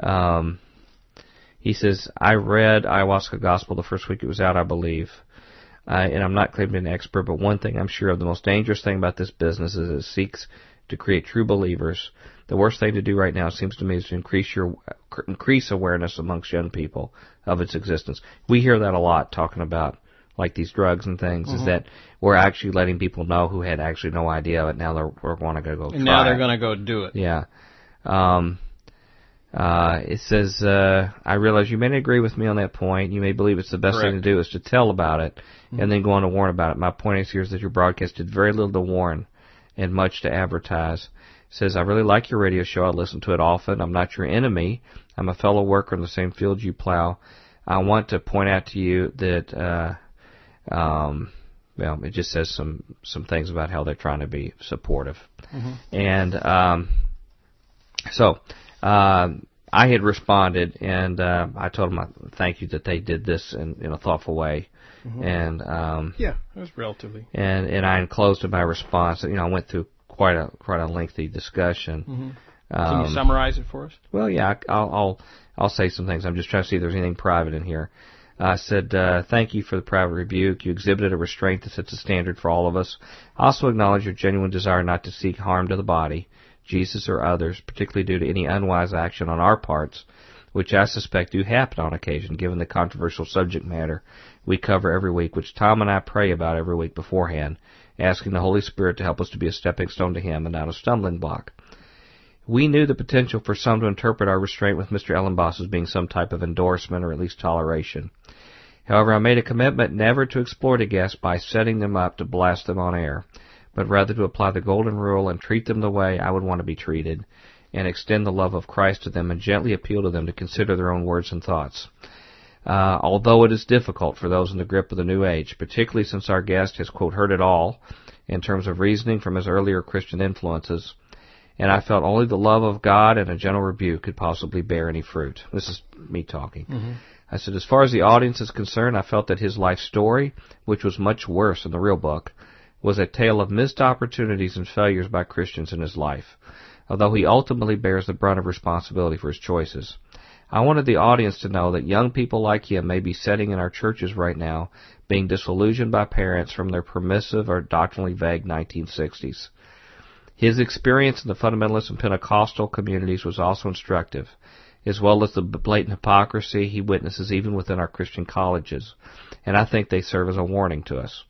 Um, he says, I read Ayahuasca Gospel the first week it was out, I believe. Uh, and I'm not claiming an expert, but one thing I'm sure of, the most dangerous thing about this business is it seeks to create true believers. The worst thing to do right now, seems to me, is to increase your increase awareness amongst young people of its existence. We hear that a lot talking about like these drugs and things. Mm-hmm. Is that we're actually letting people know who had actually no idea, but now they're we're going to go go. And now they're going to go do it. Yeah. Um, uh, it says, uh, I realize you may not agree with me on that point. You may believe it's the best thing to do is to tell about it and then go on to warn about it. My point is here is that your broadcast did very little to warn and much to advertise. Says, I really like your radio show. I listen to it often. I'm not your enemy. I'm a fellow worker in the same field you plow. I want to point out to you that, uh, um, well, it just says some, some things about how they're trying to be supportive. And, um, so, um, I had responded, and uh, I told them I thank you that they did this in, in a thoughtful way, and um, Yeah, it was relatively. and and I enclosed in my response. You know, I went through quite a quite a lengthy discussion. Can Um, you summarize it for us? well, yeah, I'll, I'll I'll say some things. I'm just trying to see if there's anything private in here. I said, uh, thank you for the private rebuke. You exhibited a restraint that sets a standard for all of us. I also acknowledge your genuine desire not to seek harm to the body, Jesus or others, particularly due to any unwise action on our parts, which I suspect do happen on occasion, given the controversial subject matter we cover every week, which Tom and I pray about every week beforehand, asking the Holy Spirit to help us to be a stepping stone to Him and not a stumbling block. We knew the potential for some to interpret our restraint with Mr. Ellenboss as being some type of endorsement or at least toleration. However, I made a commitment never to exploit a guest by setting them up to blast them on air, but rather to apply the golden rule and treat them the way I would want to be treated, and extend the love of Christ to them and gently appeal to them to consider their own words and thoughts. Uh, although it is difficult for those in the grip of the new age, particularly since our guest has, quote, heard it all in terms of reasoning from his earlier Christian influences, and I felt only the love of God and a gentle rebuke could possibly bear any fruit. This is me talking. I said, as far as the audience is concerned, I felt that his life story, which was much worse than the real book, was a tale of missed opportunities and failures by Christians in his life, although he ultimately bears the brunt of responsibility for his choices. I wanted the audience to know that young people like him may be sitting in our churches right now, being disillusioned by parents from their permissive or doctrinally vague 1960s. His experience in the fundamentalist and Pentecostal communities was also instructive, as well as the blatant hypocrisy he witnesses even within our Christian colleges, and I think they serve as a warning to us.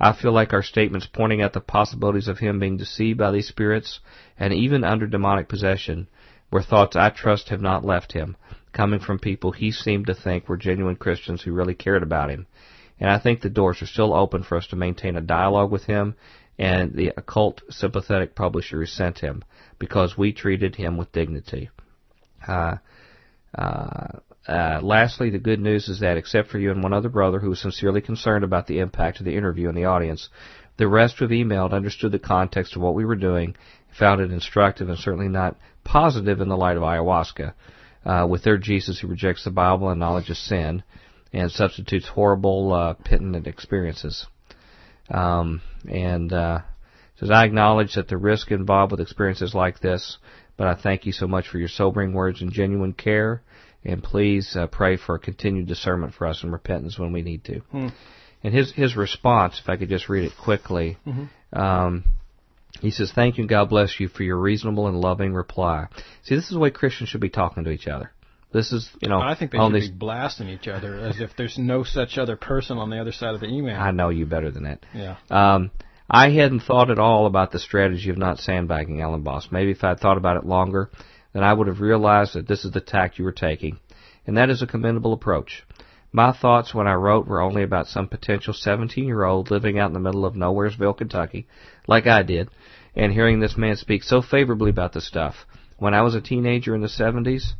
I feel like our statements pointing out the possibilities of him being deceived by these spirits and even under demonic possession were thoughts I trust have not left him, coming from people he seemed to think were genuine Christians who really cared about him. And I think the doors are still open for us to maintain a dialogue with him and the occult sympathetic publisher who sent him because we treated him with dignity. Uh, uh, uh, lastly, the good news is that except for you and one other brother who was sincerely concerned about the impact of the interview on the audience, the rest who have emailed understood the context of what we were doing, found it instructive and certainly not positive in the light of ayahuasca, uh, with their Jesus who rejects the Bible and knowledge of sin and substitutes horrible, uh, penitent experiences. Um, and uh, says, I acknowledge that the risk involved with experiences like this, but I thank you so much for your sobering words and genuine care. And please uh, pray for continued discernment for us and repentance when we need to. Hmm. And his his response, if I could just read it quickly, um, he says, "Thank you, and God bless you for your reasonable and loving reply." See, this is the way Christians should be talking to each other. This is, you know, I think they should these. be blasting each other as if there's no such other person on the other side of the email. I know you better than that. yeah. Um, I hadn't thought at all about the strategy of not sandbagging Ellenboss. Maybe if I'd thought about it longer, then I would have realized that this is the tact you were taking. And that is a commendable approach. My thoughts when I wrote were only about some potential 17 year old living out in the middle of Nowheresville, Kentucky, like I did, and hearing this man speak so favorably about the stuff. When I was a teenager in the 70s,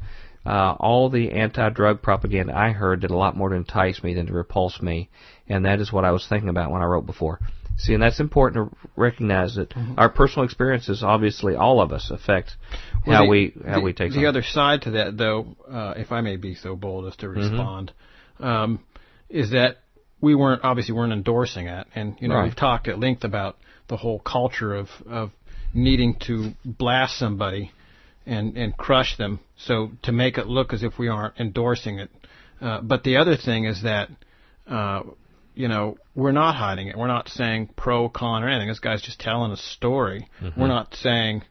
uh, all the anti-drug propaganda I heard did a lot more to entice me than to repulse me, and that is what I was thinking about when I wrote before. See, and that's important to recognize that mm-hmm. our personal experiences, obviously, all of us affect well, how the, we how the, we take. The other side to that, though, uh, if I may be so bold as to mm-hmm. respond. Um, is that we weren't obviously weren't endorsing it, and you know right. we've talked at length about the whole culture of of needing to blast somebody and and crush them, so to make it look as if we aren't endorsing it. Uh, but the other thing is that uh, you know, we're not hiding it. We're not saying pro, con, or anything. This guy's just telling a story. Mm-hmm. We're not saying,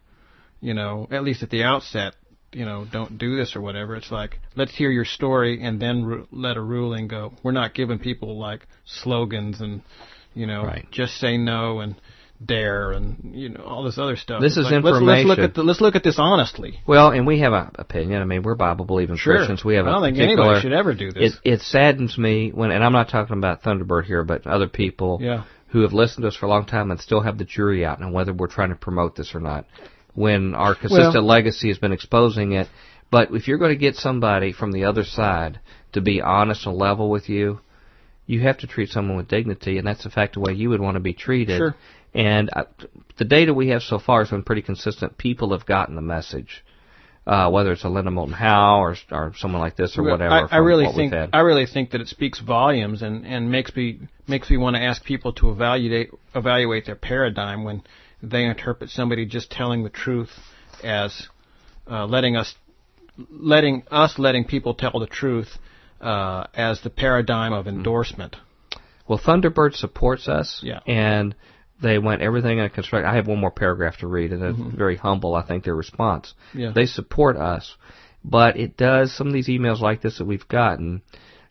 you know, at least at the outset, you know, don't do this or whatever. It's like, let's hear your story and then ru- let a ruling go. We're not giving people like slogans and, you know, right. just say no and dare and you know all this other stuff. This it's is like, information. Let's, let's, look at the, let's look at this honestly. Well, and we have an opinion. I mean, we're Bible believing sure. Christians. We have I don't a think anybody should ever do this. It, it saddens me when, and I'm not talking about Thunderbird here, but other people yeah. who have listened to us for a long time and still have the jury out on whether we're trying to promote this or not. When our consistent well, legacy has been exposing it, but if you're going to get somebody from the other side to be honest and level with you, you have to treat someone with dignity, and that's the fact the way you would want to be treated. Sure. And uh, the data we have so far has been pretty consistent. People have gotten the message. Uh, whether it's a Linda Moulton Howe or, or someone like this or whatever. I, I really think I really think that it speaks volumes and, and makes me makes me want to ask people to evaluate evaluate their paradigm when they interpret somebody just telling the truth as uh, letting us letting us letting people tell the truth uh, as the paradigm of endorsement. Well, Thunderbird supports us, yeah. and they went everything in a construct. I have one more paragraph to read, and it's mm-hmm. very humble. I think their response. Yeah. They support us, but it does. Some of these emails like this that we've gotten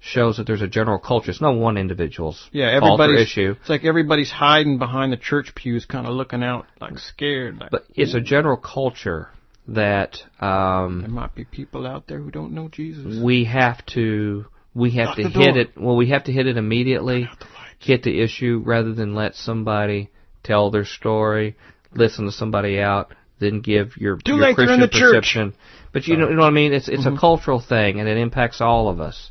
shows that there's a general culture. It's not one individual's yeah, everybody's, issue. It's like everybody's hiding behind the church pews, kind of looking out, like scared. Like, but it's a general culture that um, there might be people out there who don't know Jesus. We have to we have Lock to hit door. it. Well, we have to hit it immediately. Hit the issue rather than let somebody tell their story, listen to somebody out, then give your, Too your late, Christian the perception. church. But you know, you know what I mean? It's it's mm-hmm. a cultural thing, and it impacts all of us.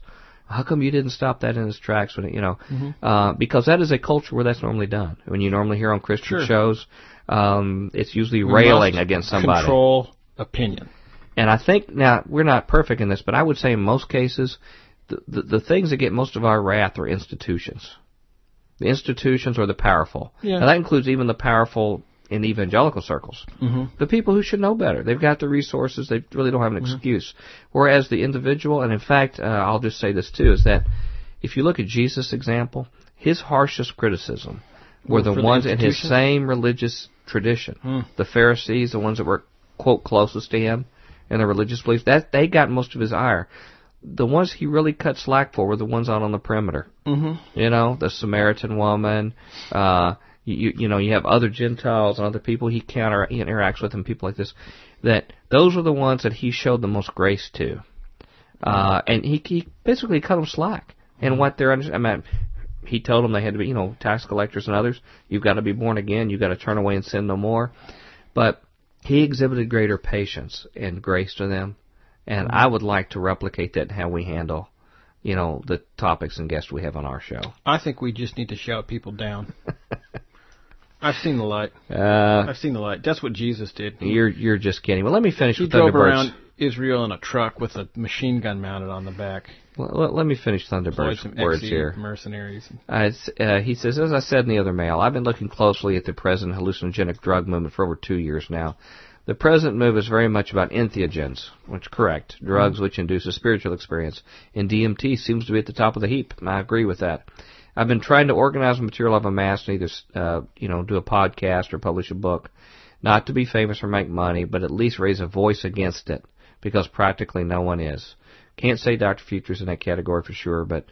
How come you didn't stop that in its tracks when it, you know? Mm-hmm. Uh, because that is a culture where that's normally done. When you normally hear on Christian sure. shows, um, it's usually we railing against somebody. Control opinion. And I think now we're not perfect in this, but I would say in most cases, the, the, the things that get most of our wrath are institutions. The institutions or the powerful. Yeah. And that includes even the powerful in evangelical circles. Mm-hmm. The people who should know better. They've got the resources. They really don't have an mm-hmm. excuse. Whereas the individual, and in fact, uh, I'll just say this too, is that if you look at Jesus' example, his harshest criticism were well, the ones the in his same religious tradition. Mm. The Pharisees, the ones that were quote closest to him in their religious beliefs, that they got most of his ire the ones he really cut slack for were the ones out on the perimeter. Mm-hmm. You know, the Samaritan woman. Uh, you you know you have other Gentiles and other people he counter he interacts with and people like this. That those are the ones that he showed the most grace to, mm-hmm. uh, and he he basically cut them slack. And mm-hmm. what they're I mean, he told them they had to be you know tax collectors and others. You've got to be born again. You've got to turn away and sin no more. But he exhibited greater patience and grace to them and mm-hmm. I would like to replicate that in how we handle, you know, the topics and guests we have on our show. I think we just need to shout people down. I've seen the light. Uh, I've seen the light. That's what Jesus did. You're you're just kidding. Well, let me finish he with drove Thunderbirds. around Israel in a truck with a machine gun mounted on the back. Well, let, let me finish Thunderbird's words here. Mercenaries. Uh, uh, he says, as I said in the other mail, I've been looking closely at the present hallucinogenic drug movement for over two years now. The present move is very much about entheogens, which correct, drugs which induce a spiritual experience, and DMT seems to be at the top of the heap. I agree with that. I've been trying to organize the material I've amassed and either, uh, you know, do a podcast or publish a book, not to be famous or make money, but at least raise a voice against it, because practically no one is. Can't say Dr. Future's in that category for sure, but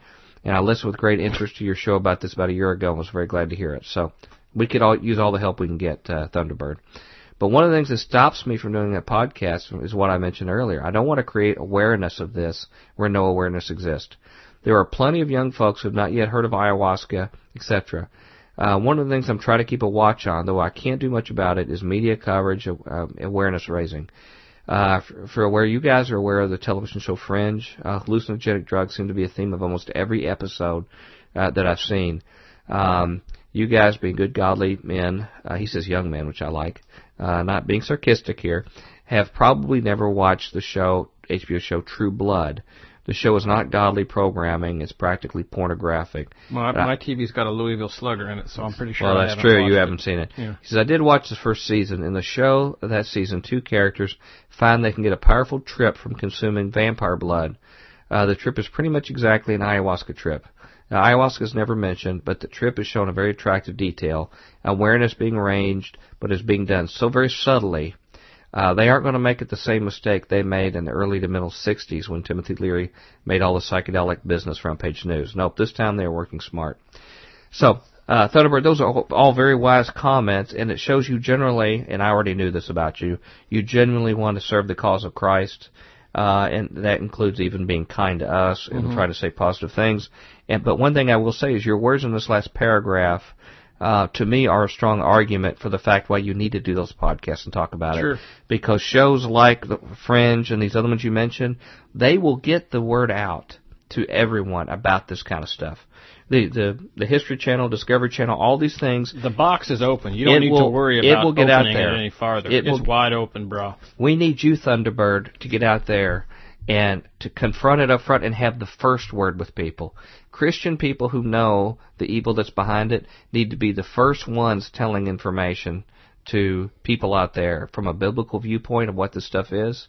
and I listened with great interest to your show about this about a year ago and was very glad to hear it. So we could all use all the help we can get, uh, Thunderbird. But one of the things that stops me from doing that podcast is what I mentioned earlier. I don't want to create awareness of this where no awareness exists. There are plenty of young folks who have not yet heard of ayahuasca, etc. Uh, one of the things I'm trying to keep a watch on, though I can't do much about it, is media coverage, uh, awareness raising. Uh, for, for aware, you guys are aware of the television show Fringe. Uh, hallucinogenic drugs seem to be a theme of almost every episode uh, that I've seen. Um, you guys, being good, godly men, uh, he says young men, which I like, uh, not being sarcastic here, have probably never watched the show, HBO show True Blood. The show is not godly programming; it's practically pornographic. My, my TV's got a Louisville Slugger in it, so I'm pretty sure. Well, that's true. You watched haven't seen it. Yeah. He says, I did watch the first season. In the show that season, two characters find they can get a powerful trip from consuming vampire blood. Uh, the trip is pretty much exactly an ayahuasca trip. Now, ayahuasca is never mentioned, but the trip is shown in very attractive detail. Awareness being arranged, but is being done so very subtly. Uh, they aren't going to make it the same mistake they made in the early to middle 60s when Timothy Leary made all the psychedelic business for Page News. Nope, this time they're working smart. So, uh, Thunderbird, those are all- all very wise comments, and it shows you generally, and I already knew this about you, you genuinely want to serve the cause of Christ, uh, and that includes even being kind to us and trying to say positive things. And but one thing I will say is your words in this last paragraph, uh, to me, are a strong argument for the fact why you need to do those podcasts and talk about Sure. it. Because shows like the Fringe and these other ones you mentioned, they will get the word out to everyone about this kind of stuff. The the the History Channel, Discovery Channel, all these things. The box is open. You don't need will- to worry about it will get out there. it any farther. It it's will- wide open, bro. We need you, Thunderbird, to get out there and to confront it up front and have the first word with people. Christian people who know the evil that's behind it need to be the first ones telling information to people out there from a biblical viewpoint of what this stuff is.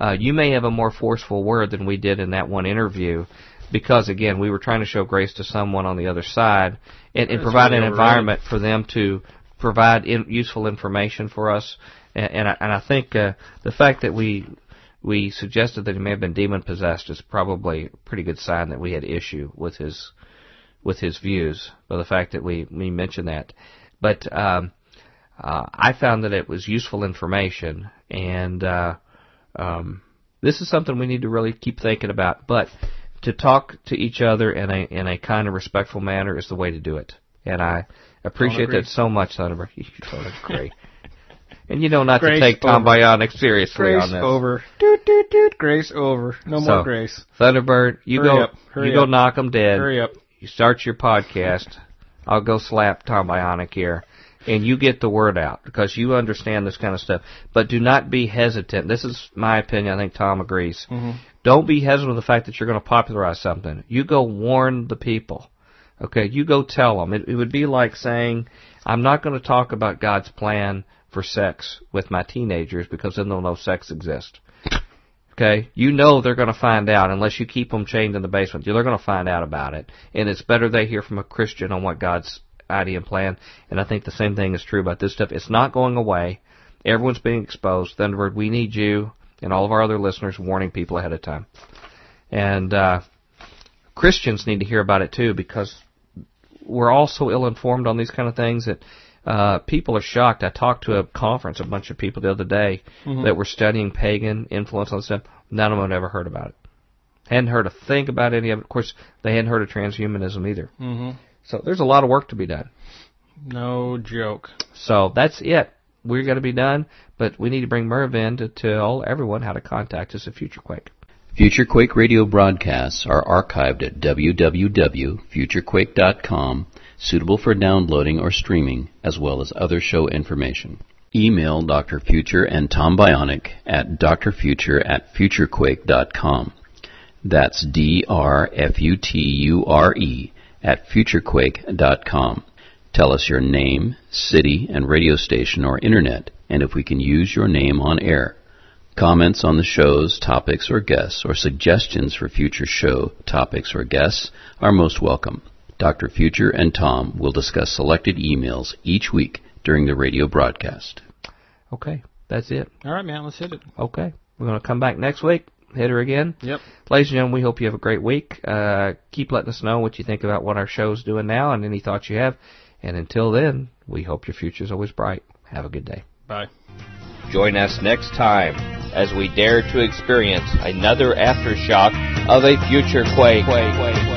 Uh, you may have a more forceful word than we did in that one interview because again we were trying to show grace to someone on the other side and, and provide an environment for them to provide in, useful information for us and, and, I, and I think uh, the fact that we we suggested that he may have been demon possessed is probably a pretty good sign that we had issue with his with his views by the fact that we we mentioned that but um, uh, I found that it was useful information and uh, um, this is something we need to really keep thinking about. But to talk to each other in a in a kind of respectful manner is the way to do it. And I appreciate that so much, Thunderbird. You don't agree. And you know not Grace to take Tom over. Bionic seriously Grace on this. over. Doot, doot, doot. Grace over. No So, more grace. Thunderbird, you Hurry go up, hurry you go up. knock 'em dead. Hurry up. You start your podcast. I'll go slap Tom Bionic here. And you get the word out because you understand this kind of stuff. But do not be hesitant. This is my opinion. I think Tom agrees. Mm-hmm. Don't be hesitant with the fact that you're going to popularize something. You go warn the people. Okay, you go tell them. It, it would be like saying, I'm not going to talk about God's plan for sex with my teenagers because then they'll know sex exists. Okay, you know they're going to find out unless you keep them chained in the basement. They're going to find out about it, and it's better they hear from a Christian on what God's idea and plan. And I think the same thing is true about this stuff. It's not going away. Everyone's being exposed. Thunderbird, we need you and all of our other listeners warning people ahead of time. And uh, Christians need to hear about it too because we're all so ill informed on these kind of things that uh, people are shocked. I talked to a conference, a bunch of people the other day that were studying pagan influence on stuff. None of them had ever heard about it. Hadn't heard a thing about any of it. Of course, they hadn't heard of transhumanism either. hmm So there's a lot of work to be done. No joke. So that's it. We're going to be done, but we need to bring Merv in to tell everyone how to contact us at FutureQuake. Future Quake radio broadcasts are archived at www.futurequake.com, suitable for downloading or streaming, as well as other show information. Email Dr. Future and Tom Bionic at drfuture at futurequake.com. That's D-R-F-U-T-U-R-E at futurequake.com. Tell us your name, city, and radio station or internet, and if we can use your name on air. Comments on the shows, topics, or guests, or suggestions for future show topics or guests are most welcome. Dr. Future and Tom will discuss selected emails each week during the radio broadcast. Okay, that's it. All right, man. Let's hit it. Okay, we're going to come back next week. Hit her again. Yep. Ladies and gentlemen, we hope you have a great week. Uh, keep letting us know what you think about what our show's doing now and any thoughts you have. And until then, we hope your future's always bright. Have a good day. Bye. Join us next time as we dare to experience another aftershock of a future quake. quake, quake.